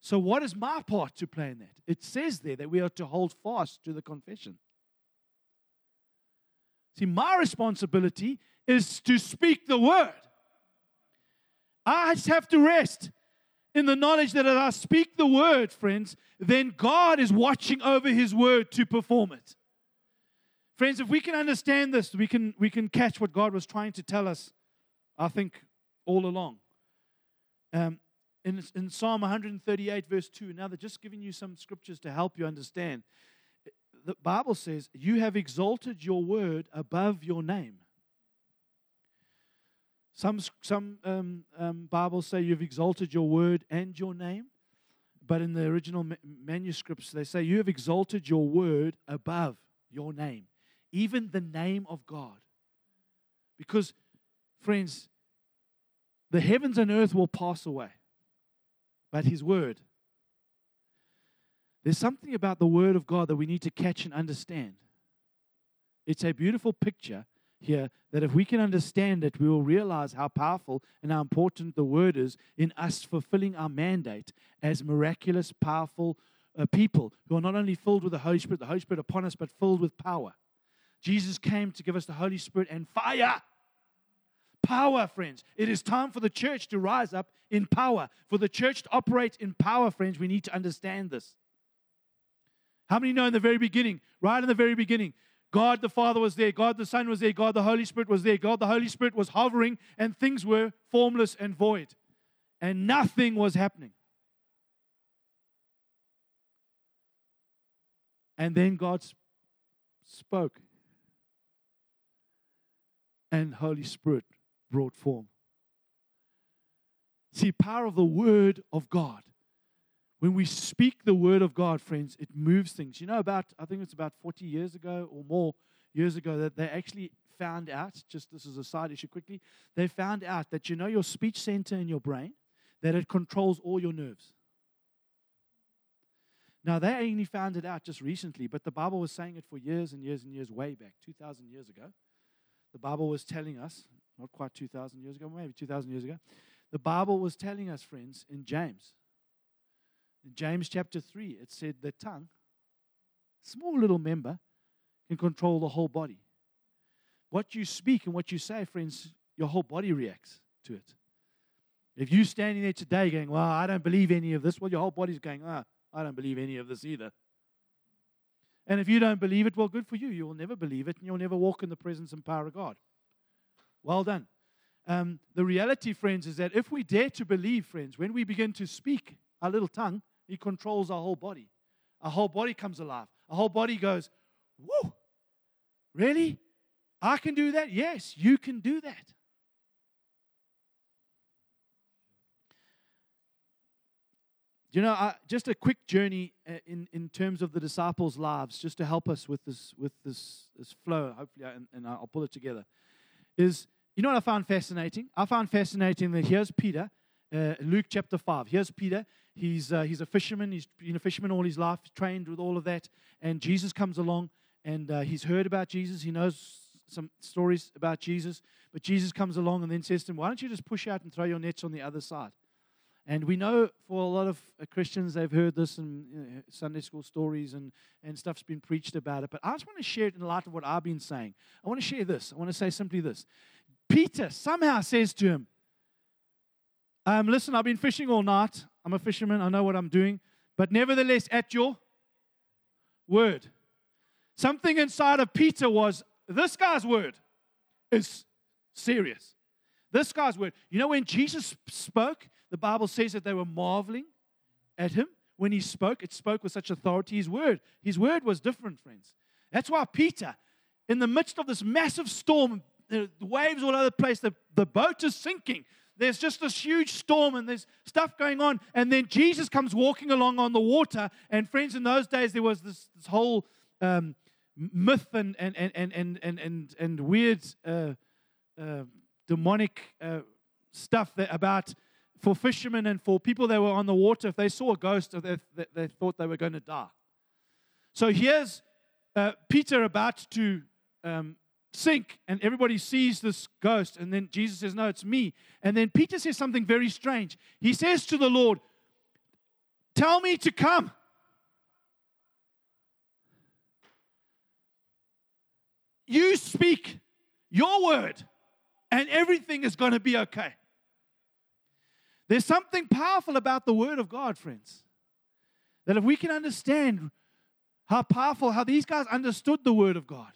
So, what is my part to play in that? It says there that we are to hold fast to the confession. See, my responsibility is to speak the word. I just have to rest in the knowledge that as I speak the word, friends, then God is watching over his word to perform it. Friends, if we can understand this, we can, we can catch what God was trying to tell us, I think, all along. Um, in, in Psalm 138, verse 2, now they're just giving you some scriptures to help you understand the Bible says, You have exalted your word above your name. Some, some um, um, Bibles say you've exalted your word and your name, but in the original ma- manuscripts, they say you have exalted your word above your name, even the name of God. Because, friends, the heavens and earth will pass away, but His word there's something about the Word of God that we need to catch and understand. It's a beautiful picture here that if we can understand it, we will realize how powerful and how important the Word is in us fulfilling our mandate as miraculous, powerful uh, people who are not only filled with the Holy Spirit, the Holy Spirit upon us, but filled with power. Jesus came to give us the Holy Spirit and fire. Power, friends. It is time for the church to rise up in power. For the church to operate in power, friends, we need to understand this. How many know in the very beginning, right in the very beginning, God the Father was there, God the Son was there, God the Holy Spirit was there, God the Holy Spirit was hovering, and things were formless and void, and nothing was happening. And then God spoke, and Holy Spirit brought form. See, power of the Word of God when we speak the word of God, friends, it moves things. You know, about, I think it's about 40 years ago or more years ago that they actually found out, just this is a side issue quickly, they found out that you know your speech center in your brain, that it controls all your nerves. Now, they only found it out just recently, but the Bible was saying it for years and years and years, way back, 2,000 years ago. The Bible was telling us, not quite 2,000 years ago, maybe 2,000 years ago, the Bible was telling us, friends, in James, in James chapter 3, it said the tongue, small little member, can control the whole body. What you speak and what you say, friends, your whole body reacts to it. If you're standing there today going, Well, I don't believe any of this, well, your whole body's going, Ah, I don't believe any of this either. And if you don't believe it, well, good for you. You will never believe it and you'll never walk in the presence and power of God. Well done. Um, the reality, friends, is that if we dare to believe, friends, when we begin to speak our little tongue, he controls our whole body. Our whole body comes alive. Our whole body goes, Whoa, really? I can do that? Yes, you can do that. You know, uh, just a quick journey uh, in, in terms of the disciples' lives, just to help us with this with this, this flow. Hopefully, I, and, I'll pull it together. Is you know what I found fascinating? I found fascinating that here's Peter, uh, Luke chapter 5. Here's Peter. He's, uh, he's a fisherman. He's been a fisherman all his life, trained with all of that. And Jesus comes along and uh, he's heard about Jesus. He knows some stories about Jesus. But Jesus comes along and then says to him, Why don't you just push out and throw your nets on the other side? And we know for a lot of uh, Christians, they've heard this in Sunday school stories and, and stuff's been preached about it. But I just want to share it in light of what I've been saying. I want to share this. I want to say simply this. Peter somehow says to him, um, listen, I've been fishing all night. I'm a fisherman. I know what I'm doing. But nevertheless, at your word. Something inside of Peter was this guy's word is serious. This guy's word. You know, when Jesus spoke, the Bible says that they were marveling at him. When he spoke, it spoke with such authority. His word, his word was different, friends. That's why Peter, in the midst of this massive storm, the waves all over the place, the, the boat is sinking. there's just this huge storm and there's stuff going on. And then Jesus comes walking along on the water. And friends, in those days, there was this, this whole um, myth and, and, and, and, and, and, and, weird uh, uh, demonic uh, stuff that, about for fishermen and for people that were on the water, if they saw a ghost, they, they, thought they were going to die. So here's uh, Peter about to um, sink, and everybody sees this ghost. And then Jesus says, No, it's me. And then Peter says something very strange. He says to the Lord, Tell me to come. You speak your word, and everything is going to be okay. There's something powerful about the word of God, friends. That if we can understand how powerful, how these guys understood the word of God,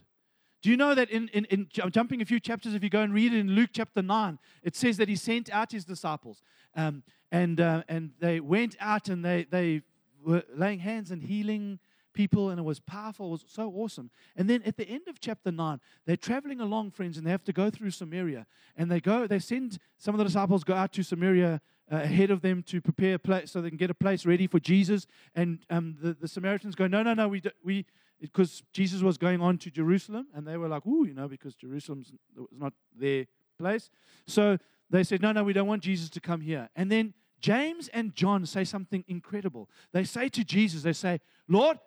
do you know that in, in, in jumping a few chapters, if you go and read it in Luke chapter 9, it says that he sent out his disciples. Um, and, uh, and they went out and they, they were laying hands and healing people, and it was powerful. It was so awesome. And then at the end of chapter 9, they're traveling along, friends, and they have to go through Samaria. And they go, they send some of the disciples go out to Samaria uh, ahead of them to prepare a place so they can get a place ready for Jesus. And um, the, the Samaritans go, no, no, no, we, we, because Jesus was going on to Jerusalem, and they were like, "Ooh, you know, because Jerusalem's not their place." So they said, "No, no, we don't want Jesus to come here." And then James and John say something incredible. They say to Jesus, "They say, Lord,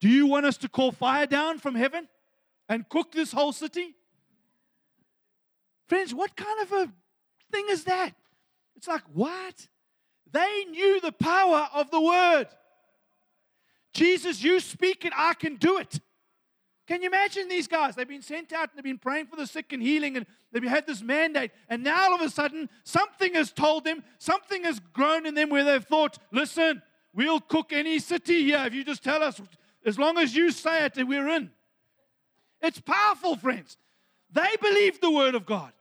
do you want us to call fire down from heaven and cook this whole city?" Friends, what kind of a thing is that? It's like, what? They knew the power of the word. Jesus, you speak it, I can do it. Can you imagine these guys? They've been sent out and they've been praying for the sick and healing, and they've had this mandate. And now all of a sudden, something has told them, something has grown in them where they've thought, listen, we'll cook any city here if you just tell us, as long as you say it, we're in. It's powerful, friends. They believe the word of God.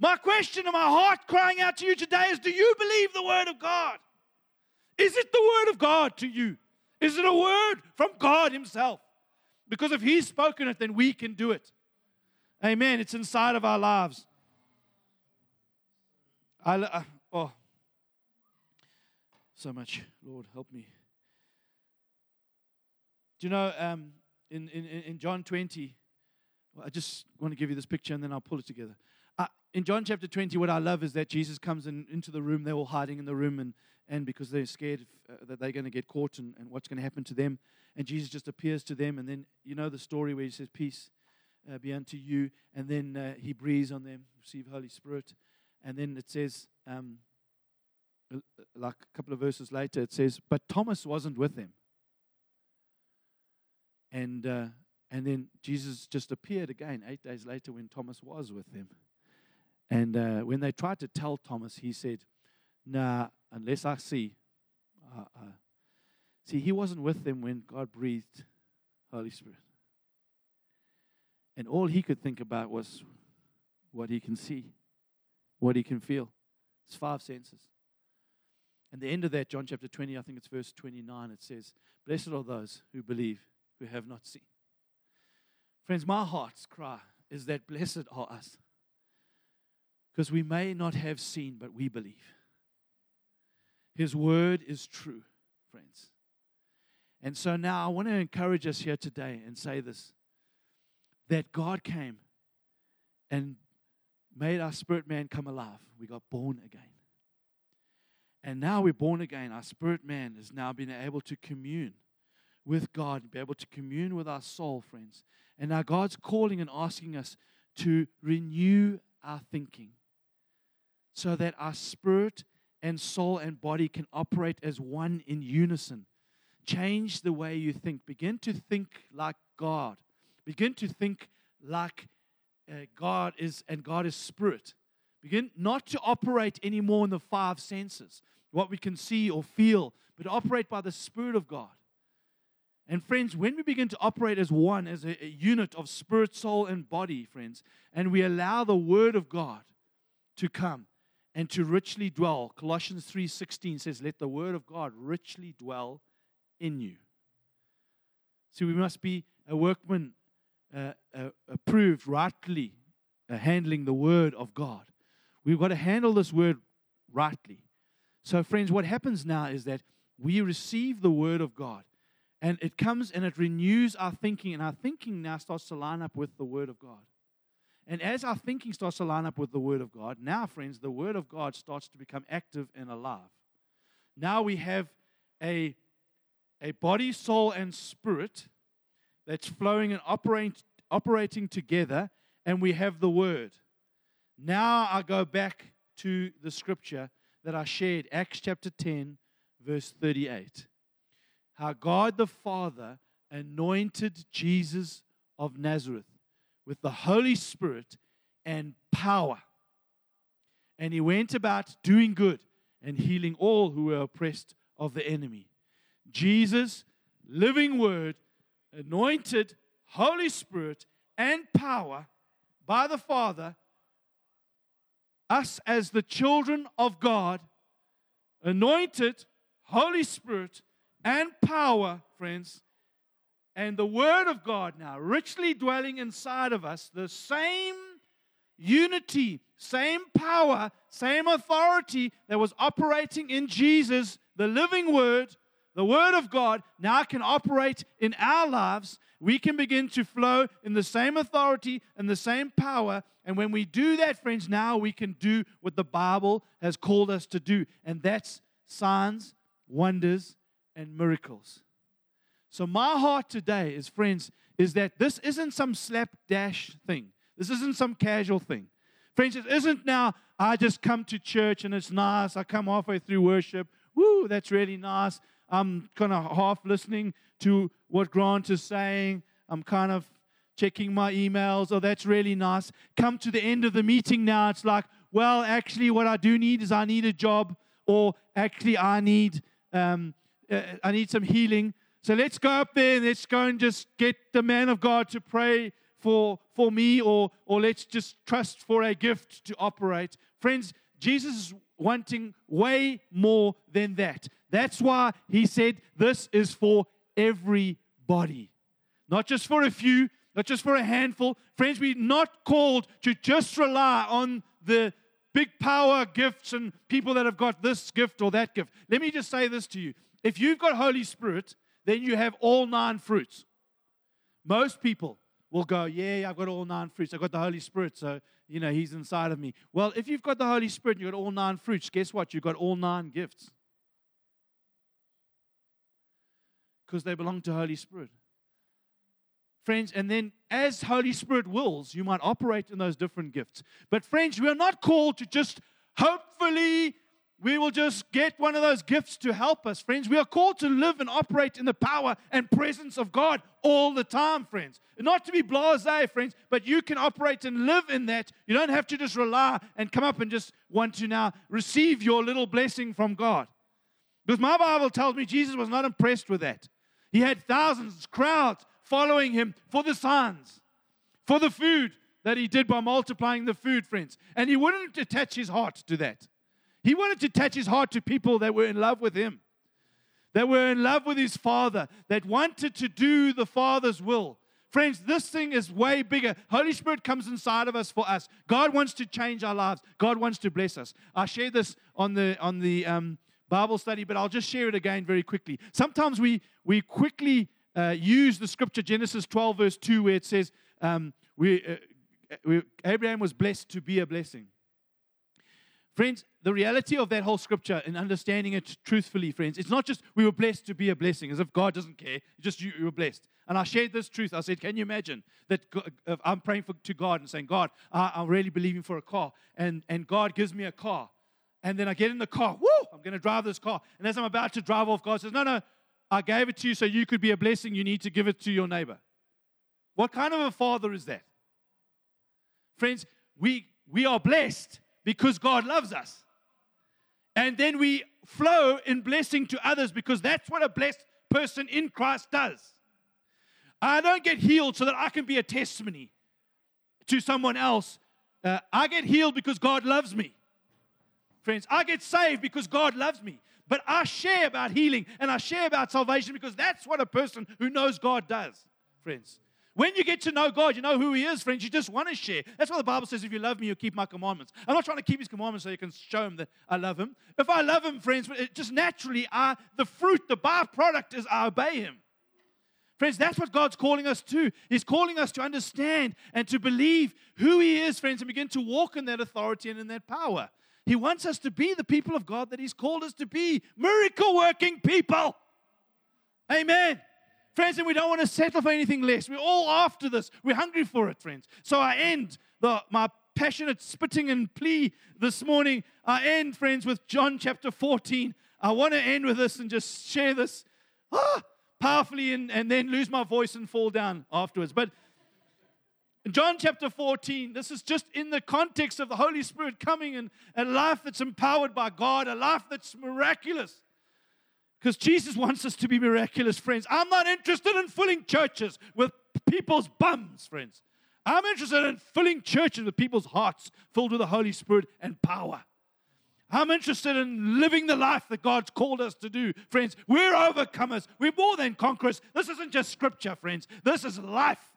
My question and my heart crying out to you today is do you believe the word of God? Is it the word of God to you? Is it a word from God Himself? Because if He's spoken it, then we can do it. Amen. It's inside of our lives. I, uh, oh, so much. Lord, help me. Do you know, um, in, in, in John 20, well, I just want to give you this picture and then I'll pull it together. Uh, in John chapter 20, what I love is that Jesus comes in, into the room. They're all hiding in the room, and and because they're scared uh, that they're going to get caught and, and what's going to happen to them. And Jesus just appears to them, and then you know the story where he says, Peace uh, be unto you. And then uh, he breathes on them, receive Holy Spirit. And then it says, um, like a couple of verses later, it says, But Thomas wasn't with them. And, uh, and then Jesus just appeared again eight days later when Thomas was with them. And uh, when they tried to tell Thomas, he said, Nah, unless I see. Uh, uh. See, he wasn't with them when God breathed Holy Spirit. And all he could think about was what he can see, what he can feel. It's five senses. And the end of that, John chapter 20, I think it's verse 29, it says, Blessed are those who believe, who have not seen. Friends, my heart's cry is that blessed are us. Because we may not have seen, but we believe. His word is true, friends. And so now I want to encourage us here today and say this that God came and made our spirit man come alive. We got born again. And now we're born again. Our spirit man has now been able to commune with God, be able to commune with our soul, friends. And now God's calling and asking us to renew our thinking so that our spirit and soul and body can operate as one in unison. Change the way you think. Begin to think like God. Begin to think like uh, God is, and God is spirit. Begin not to operate anymore in the five senses, what we can see or feel, but operate by the Spirit of God. And friends, when we begin to operate as one, as a, a unit of spirit, soul, and body, friends, and we allow the Word of God to come, and to richly dwell. Colossians 3:16 says, "Let the word of God richly dwell in you." See, we must be a workman uh, uh, approved, rightly uh, handling the word of God. We've got to handle this word rightly. So, friends, what happens now is that we receive the word of God and it comes and it renews our thinking, and our thinking now starts to line up with the word of God. And as our thinking starts to line up with the Word of God, now, friends, the Word of God starts to become active and alive. Now we have a, a body, soul, and spirit that's flowing and operating, operating together, and we have the Word. Now I go back to the scripture that I shared, Acts chapter 10, verse 38. How God the Father anointed Jesus of Nazareth with the Holy Spirit and power. And he went about doing good and healing all who were oppressed of the enemy. Jesus, living word, anointed, Holy Spirit, and power by the Father, us as the children of God, anointed, Holy Spirit, and power, friends, and the Word of God now richly dwelling inside of us, the same unity, same power, same authority that was operating in Jesus, the living Word, the Word of God, now can operate in our lives. We can begin to flow in the same authority and the same power. And when we do that, friends, now we can do what the Bible has called us to do, and that's signs, wonders, and miracles. So, my heart today is, friends, is that this isn't some slapdash thing. This isn't some casual thing. Friends, it isn't now, I just come to church and it's nice. I come halfway through worship. Woo, that's really nice. I'm kind of half listening to what Grant is saying. I'm kind of checking my emails. Oh, that's really nice. Come to the end of the meeting now. It's like, well, actually, what I do need is I need a job, or actually, I need um, uh, I need some healing. So let's go up there and let's go and just get the man of God to pray for, for me, or, or let's just trust for a gift to operate. Friends, Jesus is wanting way more than that. That's why he said this is for everybody, not just for a few, not just for a handful. Friends, we're not called to just rely on the big power gifts and people that have got this gift or that gift. Let me just say this to you. If you've got Holy Spirit, then you have all nine fruits. Most people will go, Yeah, I've got all nine fruits. I've got the Holy Spirit, so, you know, He's inside of me. Well, if you've got the Holy Spirit and you've got all nine fruits, guess what? You've got all nine gifts. Because they belong to Holy Spirit. Friends, and then as Holy Spirit wills, you might operate in those different gifts. But, friends, we are not called to just hopefully we will just get one of those gifts to help us, friends. We are called to live and operate in the power and presence of God all the time, friends. Not to be blase, friends, but you can operate and live in that. You don't have to just rely and come up and just want to now receive your little blessing from God. Because my Bible tells me Jesus was not impressed with that. He had thousands, crowds following him for the signs, for the food that he did by multiplying the food, friends. And he wouldn't attach his heart to that. He wanted to touch his heart to people that were in love with him, that were in love with his father, that wanted to do the father's will. Friends, this thing is way bigger. Holy Spirit comes inside of us for us. God wants to change our lives. God wants to bless us. I share this on the on the um, Bible study, but I'll just share it again very quickly. Sometimes we we quickly uh, use the scripture Genesis 12 verse 2 where it says um, we, uh, we, Abraham was blessed to be a blessing. Friends, the reality of that whole scripture and understanding it truthfully, friends, it's not just we were blessed to be a blessing, as if God doesn't care, just you, you were blessed. And I shared this truth. I said, Can you imagine that God, uh, I'm praying for, to God and saying, God, I, am really believing for a car, and, and God gives me a car. And then I get in the car, woo, I'm going to drive this car. And as I'm about to drive off, God says, No, no, I gave it to you so you could be a blessing. You need to give it to your neighbor. What kind of a father is that? Friends, we, we are blessed because God loves us. And then we flow in blessing to others because that's what a blessed person in Christ does. I don't get healed so that I can be a testimony to someone else. Uh, I get healed because God loves me. Friends, I get saved because God loves me. But I share about healing and I share about salvation because that's what a person who knows God does, friends. When you get to know God, you know who He is, friends. You just want to share. That's why the Bible says, if you love me, you'll keep my commandments. I'm not trying to keep His commandments so you can show Him that I love Him. If I love Him, friends, it just naturally, I, the fruit, the byproduct is I obey Him. Friends, that's what God's calling us to. He's calling us to understand and to believe who He is, friends, and begin to walk in that authority and in that power. He wants us to be the people of God that He's called us to be miracle working people. Amen. Friends, and we don't want to settle for anything less. We're all after this. We're hungry for it, friends. So I end the, my passionate spitting and plea this morning. I end, friends, with John chapter 14. I want to end with this and just share this ah, powerfully and, and then lose my voice and fall down afterwards. But John chapter 14, this is just in the context of the Holy Spirit coming and a life that's empowered by God, a life that's miraculous. Because Jesus wants us to be miraculous, friends. I'm not interested in filling churches with people's bums, friends. I'm interested in filling churches with people's hearts filled with the Holy Spirit and power. I'm interested in living the life that God's called us to do, friends. We're overcomers. We're more than conquerors. This isn't just scripture, friends. This is life.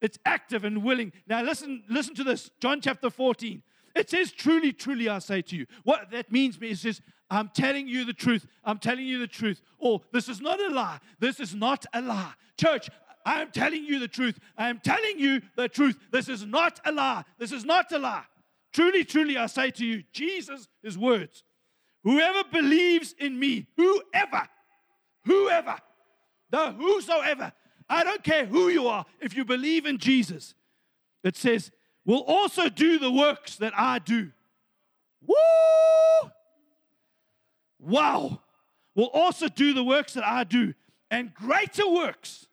It's active and willing. Now listen, listen to this. John chapter 14. It says, Truly, truly, I say to you. What that means is just I'm telling you the truth. I'm telling you the truth. Or this is not a lie. This is not a lie. Church, I am telling you the truth. I am telling you the truth. This is not a lie. This is not a lie. Truly, truly, I say to you, Jesus, his words. Whoever believes in me, whoever, whoever, the whosoever, I don't care who you are, if you believe in Jesus, it says, will also do the works that I do. Woo! Wow. Will also do the works that I do, and greater works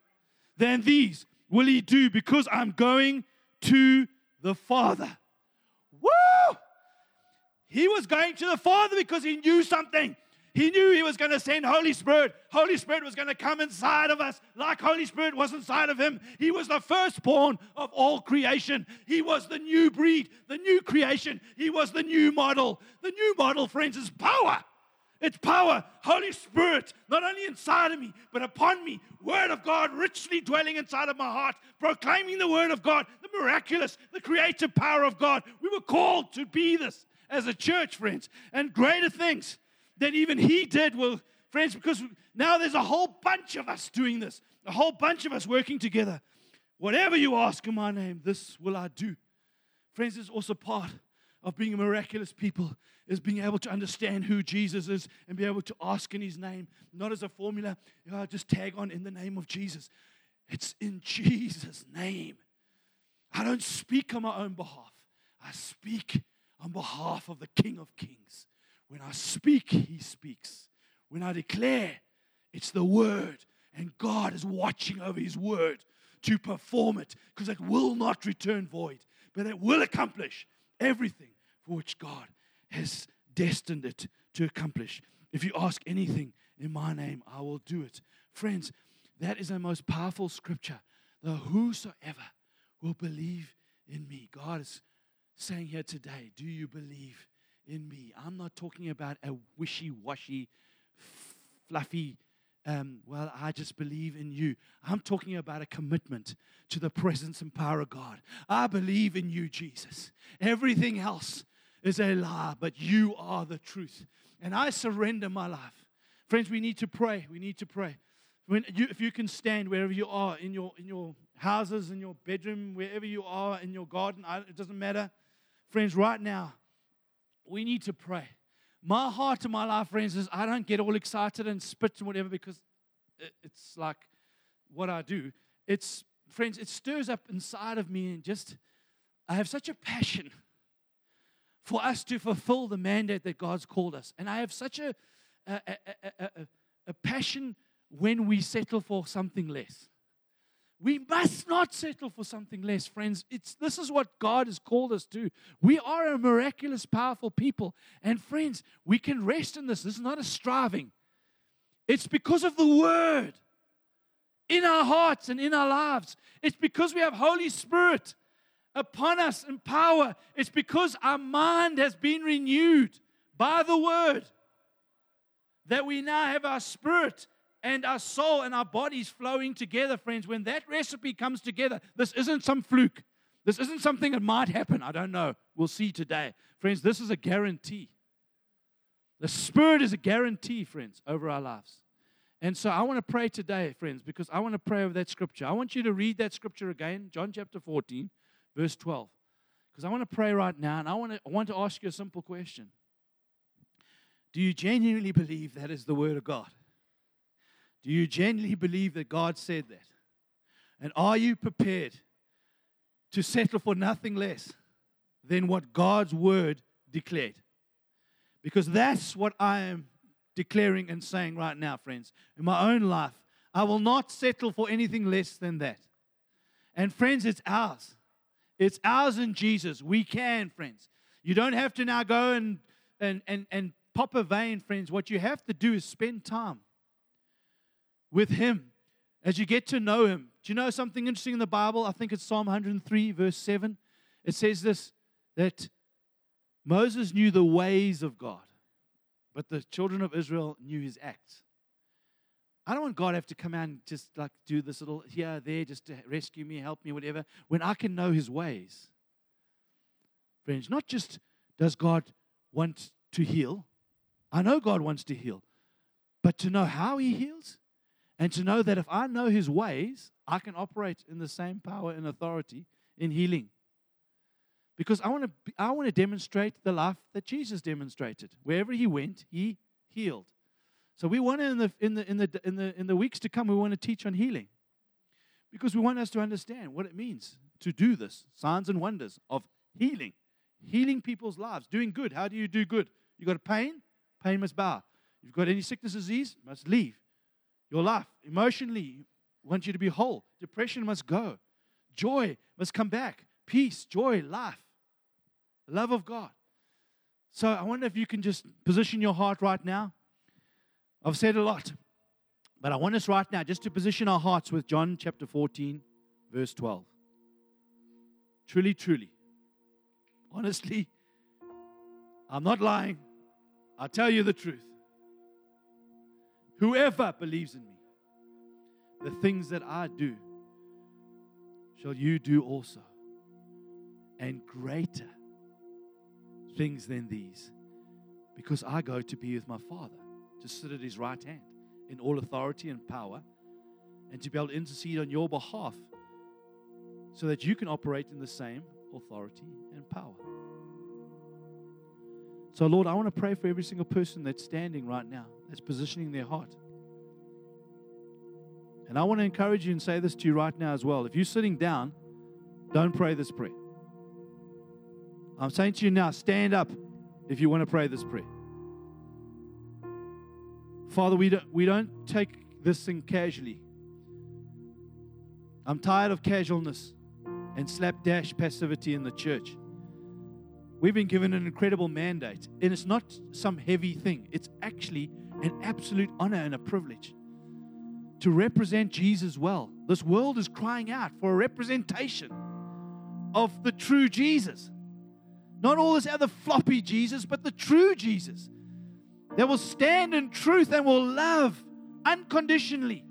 than these will he do because I'm going to the Father. Woo! He was going to the Father because he knew something. He knew he was going to send Holy Spirit. Holy Spirit was going to come inside of us like Holy Spirit was inside of him. He was the firstborn of all creation. He was the new breed, the new creation. He was the new model. The new model, friends, is power. It's power, Holy Spirit, not only inside of me, but upon me. Word of God richly dwelling inside of my heart, proclaiming the Word of God, the miraculous, the creative power of God. We were called to be this as a church, friends, and greater things than even He did, will, friends, because now there's a whole bunch of us doing this, a whole bunch of us working together. Whatever you ask in my name, this will I do. Friends, is also part of being a miraculous people is being able to understand who Jesus is and be able to ask in his name, not as a formula, you know, just tag on in the name of Jesus. It's in Jesus' name. I don't speak on my own behalf, I speak on behalf of the King of Kings. When I speak, he speaks. When I declare, it's the word, and God is watching over his word to perform it because it will not return void, but it will accomplish everything for which God has destined it to accomplish. If you ask anything in my name, I will do it. Friends, that is the most powerful scripture. The whosoever will believe in me. God is saying here today, do you believe in me? I'm not talking about a wishy washy, fluffy, um, well, I just believe in you. I'm talking about a commitment to the presence and power of God. I believe in you, Jesus. Everything else is a lie, but you are the truth. And I surrender my life. Friends, we need to pray. We need to pray. When you, if you can stand wherever you are, in your, in your houses, in your bedroom, wherever you are, in your garden, it doesn't matter. Friends, right now, we need to pray. My heart and my life, friends, is I don't get all excited and spit and whatever because it's like what I do. It's, friends, it stirs up inside of me and just, I have such a passion for us to fulfill the mandate that God's called us. And I have such a, a, a, a, passion when we settle for something less. We must not settle for something less, friends. It's, this is what God has called us to. We are a miraculous, powerful people. And, friends, we can rest in this. This is not a striving, it's because of the Word in our hearts and in our lives. It's because we have Holy Spirit upon us in power. It's because our mind has been renewed by the word that we now have our spirit and our soul and our bodies flowing together, friends, when that recipe comes together, this isn't some fluke. This isn't something that might happen. I don't know. We'll see today. Friends, this is a guarantee. The Spirit is a guarantee, friends, over our lives. And so I want to pray today, friends, because I want to pray over that scripture. I want you to read that scripture again, John chapter 14, verse 12. Because I want to pray right now, and I want to, I want to ask you a simple question. Do you genuinely believe that is the Word of God? Do you genuinely believe that God said that? And are you prepared to settle for nothing less than what God's Word declared? Because that's what I am declaring and saying right now, friends. In my own life, I will not settle for anything less than that. And, friends, it's ours. It's ours in Jesus. We can, friends. You don't have to now go and, and, and, and pop a vein, friends. What you have to do is spend time with Him as you get to know Him. Do you know something interesting in the Bible? I think it's Psalm 103, verse 7. It says this that Moses knew the ways of God, but the children of Israel knew his acts. I don't want God to have to come out and just like do this little here, there, just to rescue me, help me, whatever, when I can know his ways. Friends, not just does God want to heal, I know God wants to heal, but to know how he heals and to know that if I know his ways, I can operate in the same power and authority in healing because I want to I want to demonstrate the life that Jesus demonstrated. Wherever he went, he healed. So we want to in the in the in the in the in the weeks to come we want to teach on healing. Because we want us to understand what it means to do this, signs and wonders of healing. Healing people's lives, doing good. How do you do good? You got a pain? Pain must bow. You've got any sickness, disease, must leave. Your life, emotionally, want you to be whole. Depression must go. Joy must come back. Peace, joy, life love of God. So I wonder if you can just position your heart right now. I've said a lot, but I want us right now just to position our hearts with John chapter 14, verse 12. Truly, truly, honestly, I'm not lying. I'll tell you the truth. Whoever believes in me, the things that I do, shall you do also, and greater things than these because I go to be with my Father, to sit at his right hand in all authority and power, and to be able to intercede on your behalf so that you can operate in the same authority and power. So, Lord, I want to pray for every single person that's standing right now, that's positioning their heart. And I want to encourage you and say this to you right now as well. If you're sitting down, don't pray this prayer. I'm saying to you now, stand up if you want to pray this prayer. Father, we don't, we don't take this thing casually. I'm tired of casualness and slapdash passivity in the church. We've been given an incredible mandate, and it's not some heavy thing. It's actually an absolute honor and a privilege to represent Jesus well. This world is crying out for a representation of the true Jesus. Not all this other floppy Jesus, but the true Jesus that will stand in truth and will love unconditionally.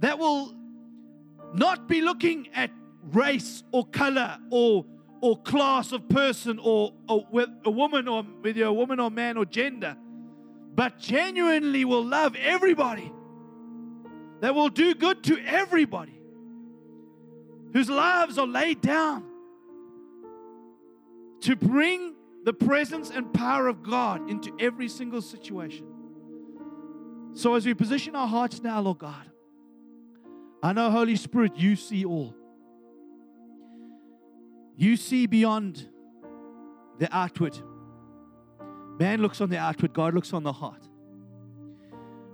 That will not be looking at race or color or or class of person or, or with a woman or whether a woman or man or gender, but genuinely will love everybody. That will do good to everybody. Whose lives are laid down to bring the presence and power of God into every single situation. So, as we position our hearts now, Lord God, I know, Holy Spirit, you see all. You see beyond the outward. Man looks on the outward, God looks on the heart.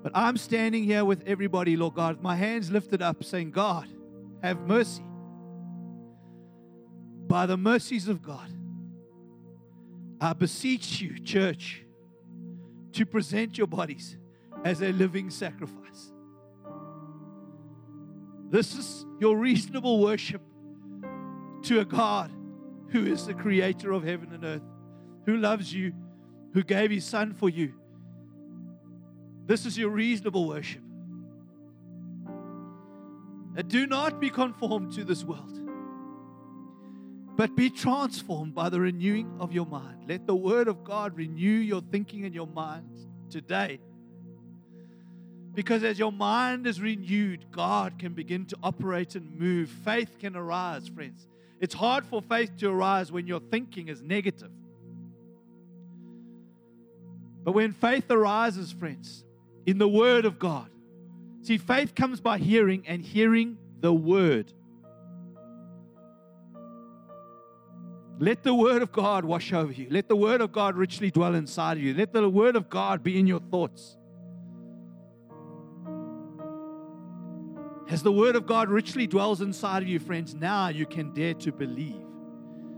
But I'm standing here with everybody, Lord God, my hands lifted up, saying, God, have mercy. By the mercies of God, I beseech you, church, to present your bodies as a living sacrifice. This is your reasonable worship to a God who is the creator of heaven and earth, who loves you, who gave his son for you. This is your reasonable worship. And do not be conformed to this world, but be transformed by the renewing of your mind. Let the Word of God renew your thinking and your mind today. Because as your mind is renewed, God can begin to operate and move. Faith can arise, friends. It's hard for faith to arise when your thinking is negative. But when faith arises, friends, in the Word of God, see, faith comes by hearing and hearing the Word. Let the Word of God wash over you. Let the Word of God richly dwell inside of you. Let the Word of God be in your thoughts. As the Word of God richly dwells inside of you, friends, now you can dare to believe.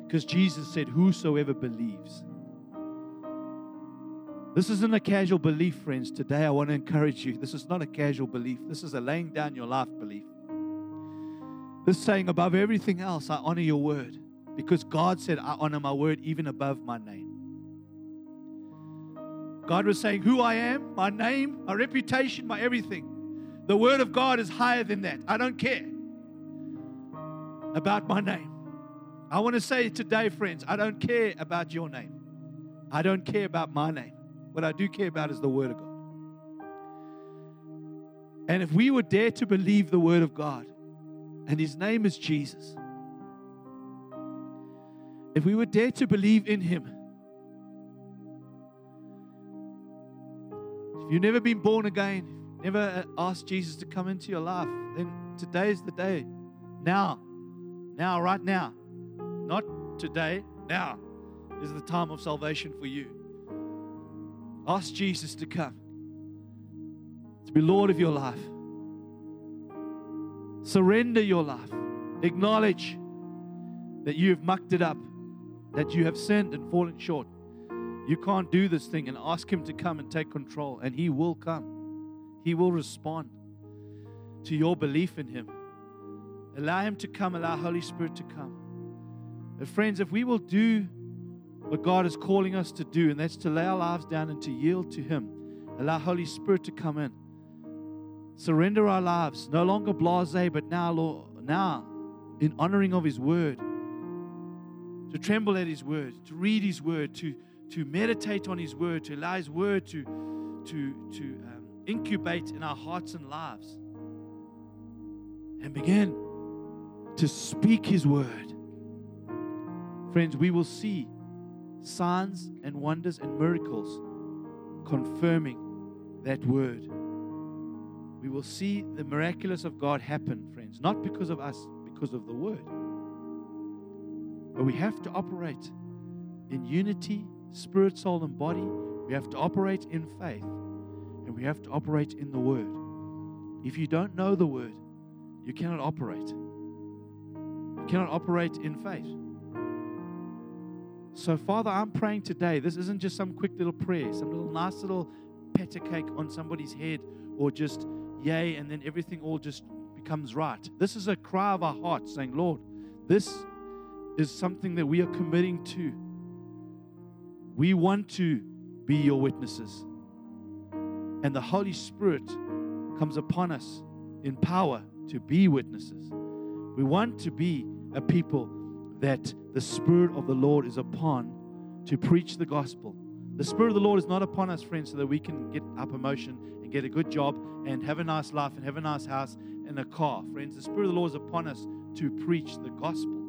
Because Jesus said, Whosoever believes. This isn't a casual belief, friends. Today I want to encourage you. This is not a casual belief. This is a laying down your life belief. This saying, above everything else, I honor your word. Because God said, I honor my word even above my name. God was saying, Who I am, my name, my reputation, my everything. The word of God is higher than that. I don't care about my name. I want to say today, friends, I don't care about your name. I don't care about my name. What I do care about is the Word of God. And if we would dare to believe the Word of God, and His name is Jesus, if we would dare to believe in Him, if you've never been born again, never asked Jesus to come into your life, then today is the day. Now, now, right now, not today, now is the time of salvation for you. Ask Jesus to come, to be Lord of your life. Surrender your life. Acknowledge that you have mucked it up, that you have sinned and fallen short. You can't do this thing and ask Him to come and take control, and He will come. He will respond to your belief in Him. Allow Him to come, allow Holy Spirit to come. But friends, if we will do what God is calling us to do, and that's to lay our lives down and to yield to Him. Allow Holy Spirit to come in. Surrender our lives, no longer blase, but now, Lord, now in honoring of His word, to tremble at His word, to read His word, to, to meditate on His word, to allow His word to, to, to um, incubate in our hearts and lives, and begin to speak His word. Friends, we will see signs and wonders and miracles confirming that word. We will see the miraculous of God happen, friends, not because of us, because of the word. But we have to operate in unity, spirit, soul, and body. We have to operate in faith, and we have to operate in the word. If you don't know the word, you cannot operate. You cannot operate in faith. So, Father, I'm praying today. This isn't just some quick little prayer, some little nice little petter cake on somebody's head, or just yay, and then everything all just becomes right. This is a cry of our heart saying, Lord, this is something that we are committing to. We want to be your witnesses. And the Holy Spirit comes upon us in power to be witnesses. We want to be a people that the Spirit of the Lord is upon to preach the gospel. The Spirit of the Lord is not upon us, friends, so that we can get our promotion and get a good job and have a nice life and have a nice house and a car. Friends, the Spirit of the Lord is upon us to preach the gospel.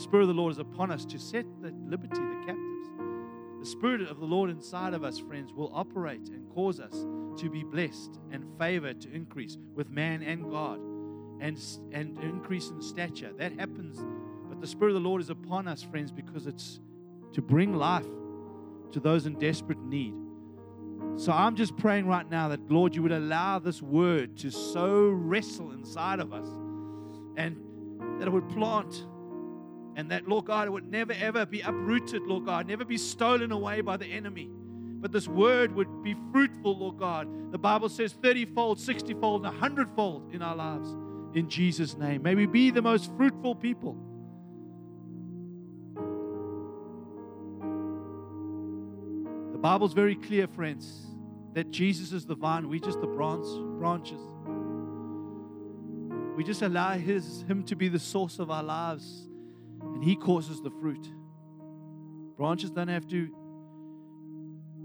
Spirit of the Lord is upon us to set the liberty the captives. The Spirit of the Lord inside of us, friends, will operate and cause us to be blessed and favor to increase with man and God and, and increase in stature. That happens But the Spirit of the Lord is upon us, friends, because it's to bring life to those in desperate need. So I'm just praying right now that, Lord, you would allow this word to so wrestle inside of us and that it would plant and that, Lord God, it would never ever be uprooted, Lord God, never be stolen away by the enemy. But this word would be fruitful, Lord God. The Bible says 30 fold, 60 fold, and 100 fold in our lives. In Jesus' name. May we be the most fruitful people. The Bible's very clear, friends. that Jesus is the vine, we just the branch, branches. We just allow his, Him to be the source of our lives, and He causes the fruit. Branches don't have to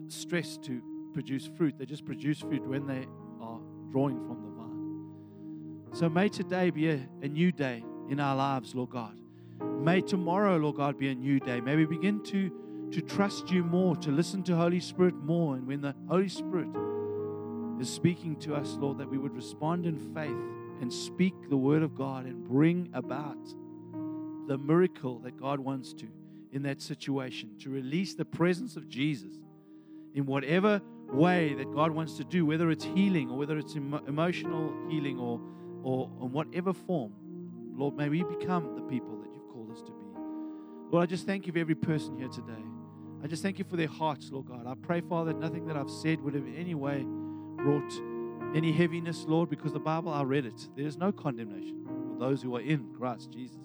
stress to produce fruit, they just produce fruit when they are drawing from the vine. So may today be a, a new day in our lives, Lord God. May tomorrow, Lord God, be a new day. May we begin to, to trust you more, to listen to Holy Spirit more. And when the Holy Spirit is speaking to us, Lord, that we would respond in faith and speak the word of God and bring about the miracle that God wants to in that situation, to release the presence of Jesus in whatever way that God wants to do, whether it's healing or whether it's emo- emotional healing or, or in whatever form. Lord, may we become the people that you've called us to be. Lord, I just thank you for every person here today. I just thank you for their hearts, Lord God. I pray, Father, that nothing that I've said would have in any way brought any heaviness, Lord, because the Bible, I read it. There is no condemnation for those who are in Christ Jesus.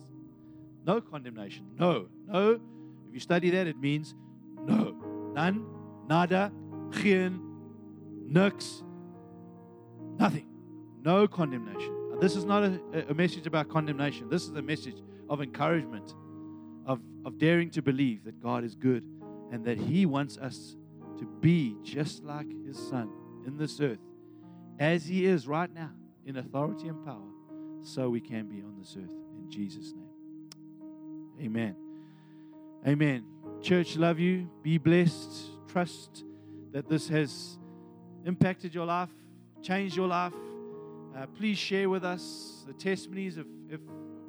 No condemnation. No. No. If you study that, it means no. None. Nada. Geen. Nux. Nothing. No condemnation. This is not a, a message about condemnation. This is a message of encouragement, of, of daring to believe that God is good and that He wants us to be just like His Son in this earth as He is right now in authority and power, so we can be on this earth. In Jesus' name. Amen. Amen. Church, love you. Be blessed. Trust that this has impacted your life, changed your life. Uh, please share with us the testimonies of if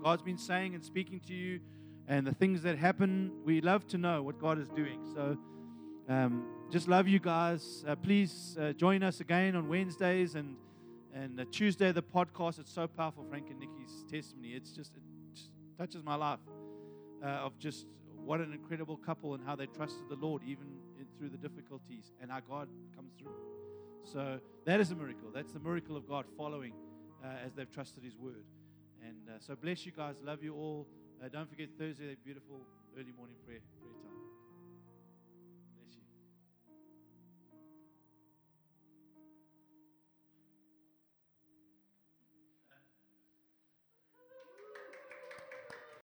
God's been saying and speaking to you and the things that happen. We love to know what God is doing. So, um, just love you guys. Uh, please uh, join us again on Wednesdays and and Tuesday the podcast. It's so powerful, Frank and Nikki's testimony. It's just it just touches my life uh, of just what an incredible couple and how they trusted the Lord even in, through the difficulties and how God comes through. So that is a miracle. That's the miracle of God following uh, as they've trusted His word. And uh, so bless you guys. Love you all. don't forget Thursday, that beautiful early morning prayer.